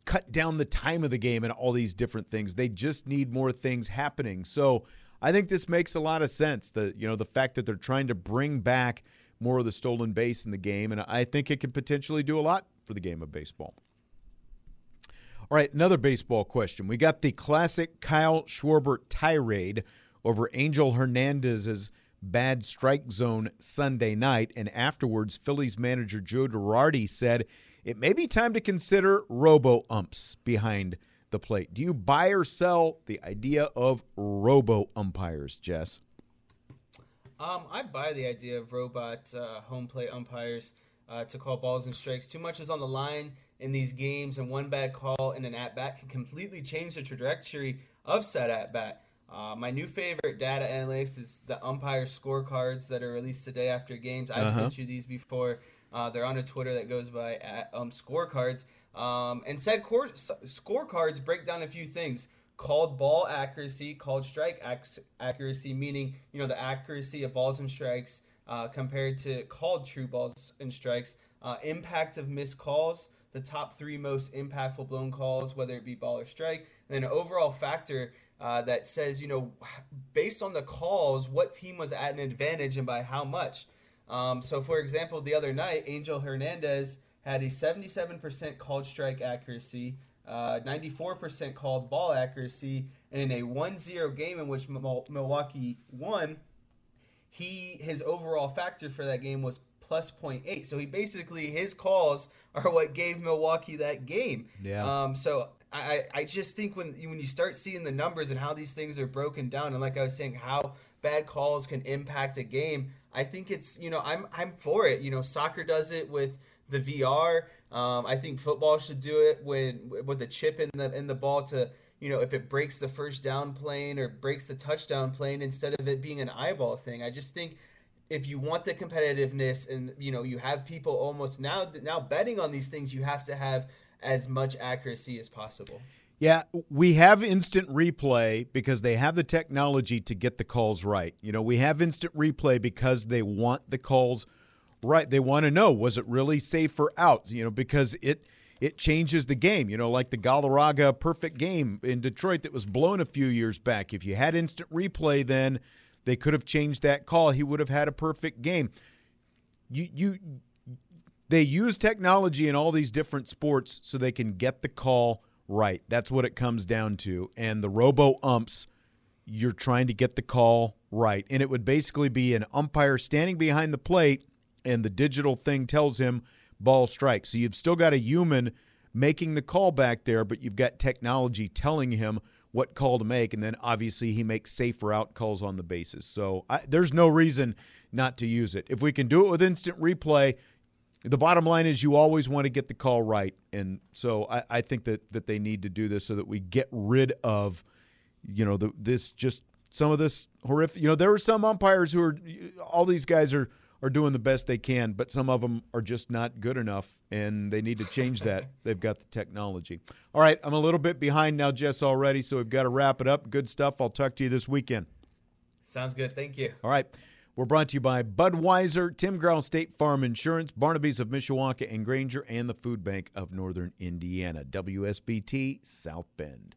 cut down the time of the game and all these different things. They just need more things happening. So I think this makes a lot of sense. The you know the fact that they're trying to bring back more of the stolen base in the game, and I think it could potentially do a lot for the game of baseball. All right, another baseball question. We got the classic Kyle Schwarber tirade over Angel Hernandez's bad strike zone Sunday night, and afterwards, Phillies manager Joe Girardi said it may be time to consider robo umps behind the plate. Do you buy or sell the idea of robo umpires, Jess? Um, I buy the idea of robot uh, home plate umpires uh, to call balls and strikes. Too much is on the line in these games, and one bad call in an at bat can completely change the trajectory of said at bat. Uh, my new favorite data analytics is the umpire scorecards that are released today after games. I've uh-huh. sent you these before. Uh, they're on a Twitter that goes by at um, scorecards. Um, and said core, scorecards break down a few things called ball accuracy, called strike ac- accuracy, meaning you know the accuracy of balls and strikes uh, compared to called true balls and strikes, uh, impact of missed calls, the top three most impactful blown calls, whether it be ball or strike, and then overall factor uh, that says you know based on the calls, what team was at an advantage and by how much. Um, so, for example, the other night, Angel Hernandez had a 77% called strike accuracy, uh, 94% called ball accuracy, and in a 1-0 game in which Milwaukee won, he his overall factor for that game was plus 0.8. So he basically his calls are what gave Milwaukee that game. Yeah. Um, so I, I just think when when you start seeing the numbers and how these things are broken down, and like I was saying, how bad calls can impact a game, I think it's you know I'm I'm for it. You know, soccer does it with the VR. Um, I think football should do it when with the chip in the in the ball to you know if it breaks the first down plane or breaks the touchdown plane instead of it being an eyeball thing. I just think if you want the competitiveness and you know you have people almost now now betting on these things, you have to have as much accuracy as possible. Yeah, we have instant replay because they have the technology to get the calls right. You know, we have instant replay because they want the calls right. They want to know was it really safe for out, you know, because it it changes the game. You know, like the Galarraga perfect game in Detroit that was blown a few years back. If you had instant replay then they could have changed that call. He would have had a perfect game. You you they use technology in all these different sports so they can get the call right. That's what it comes down to. And the robo umps, you're trying to get the call right. And it would basically be an umpire standing behind the plate, and the digital thing tells him ball strike. So you've still got a human making the call back there, but you've got technology telling him what call to make, and then obviously he makes safe route calls on the bases. So I, there's no reason not to use it. If we can do it with instant replay, the bottom line is you always want to get the call right, and so I, I think that that they need to do this so that we get rid of, you know, the, this just some of this horrific. You know, there are some umpires who are all these guys are are doing the best they can, but some of them are just not good enough, and they need to change that. They've got the technology. All right, I'm a little bit behind now, Jess, already, so we've got to wrap it up. Good stuff. I'll talk to you this weekend. Sounds good. Thank you. All right. We're brought to you by Budweiser, Tim Growl State Farm Insurance, Barnaby's of Mishawaka and Granger, and the Food Bank of Northern Indiana. WSBT South Bend.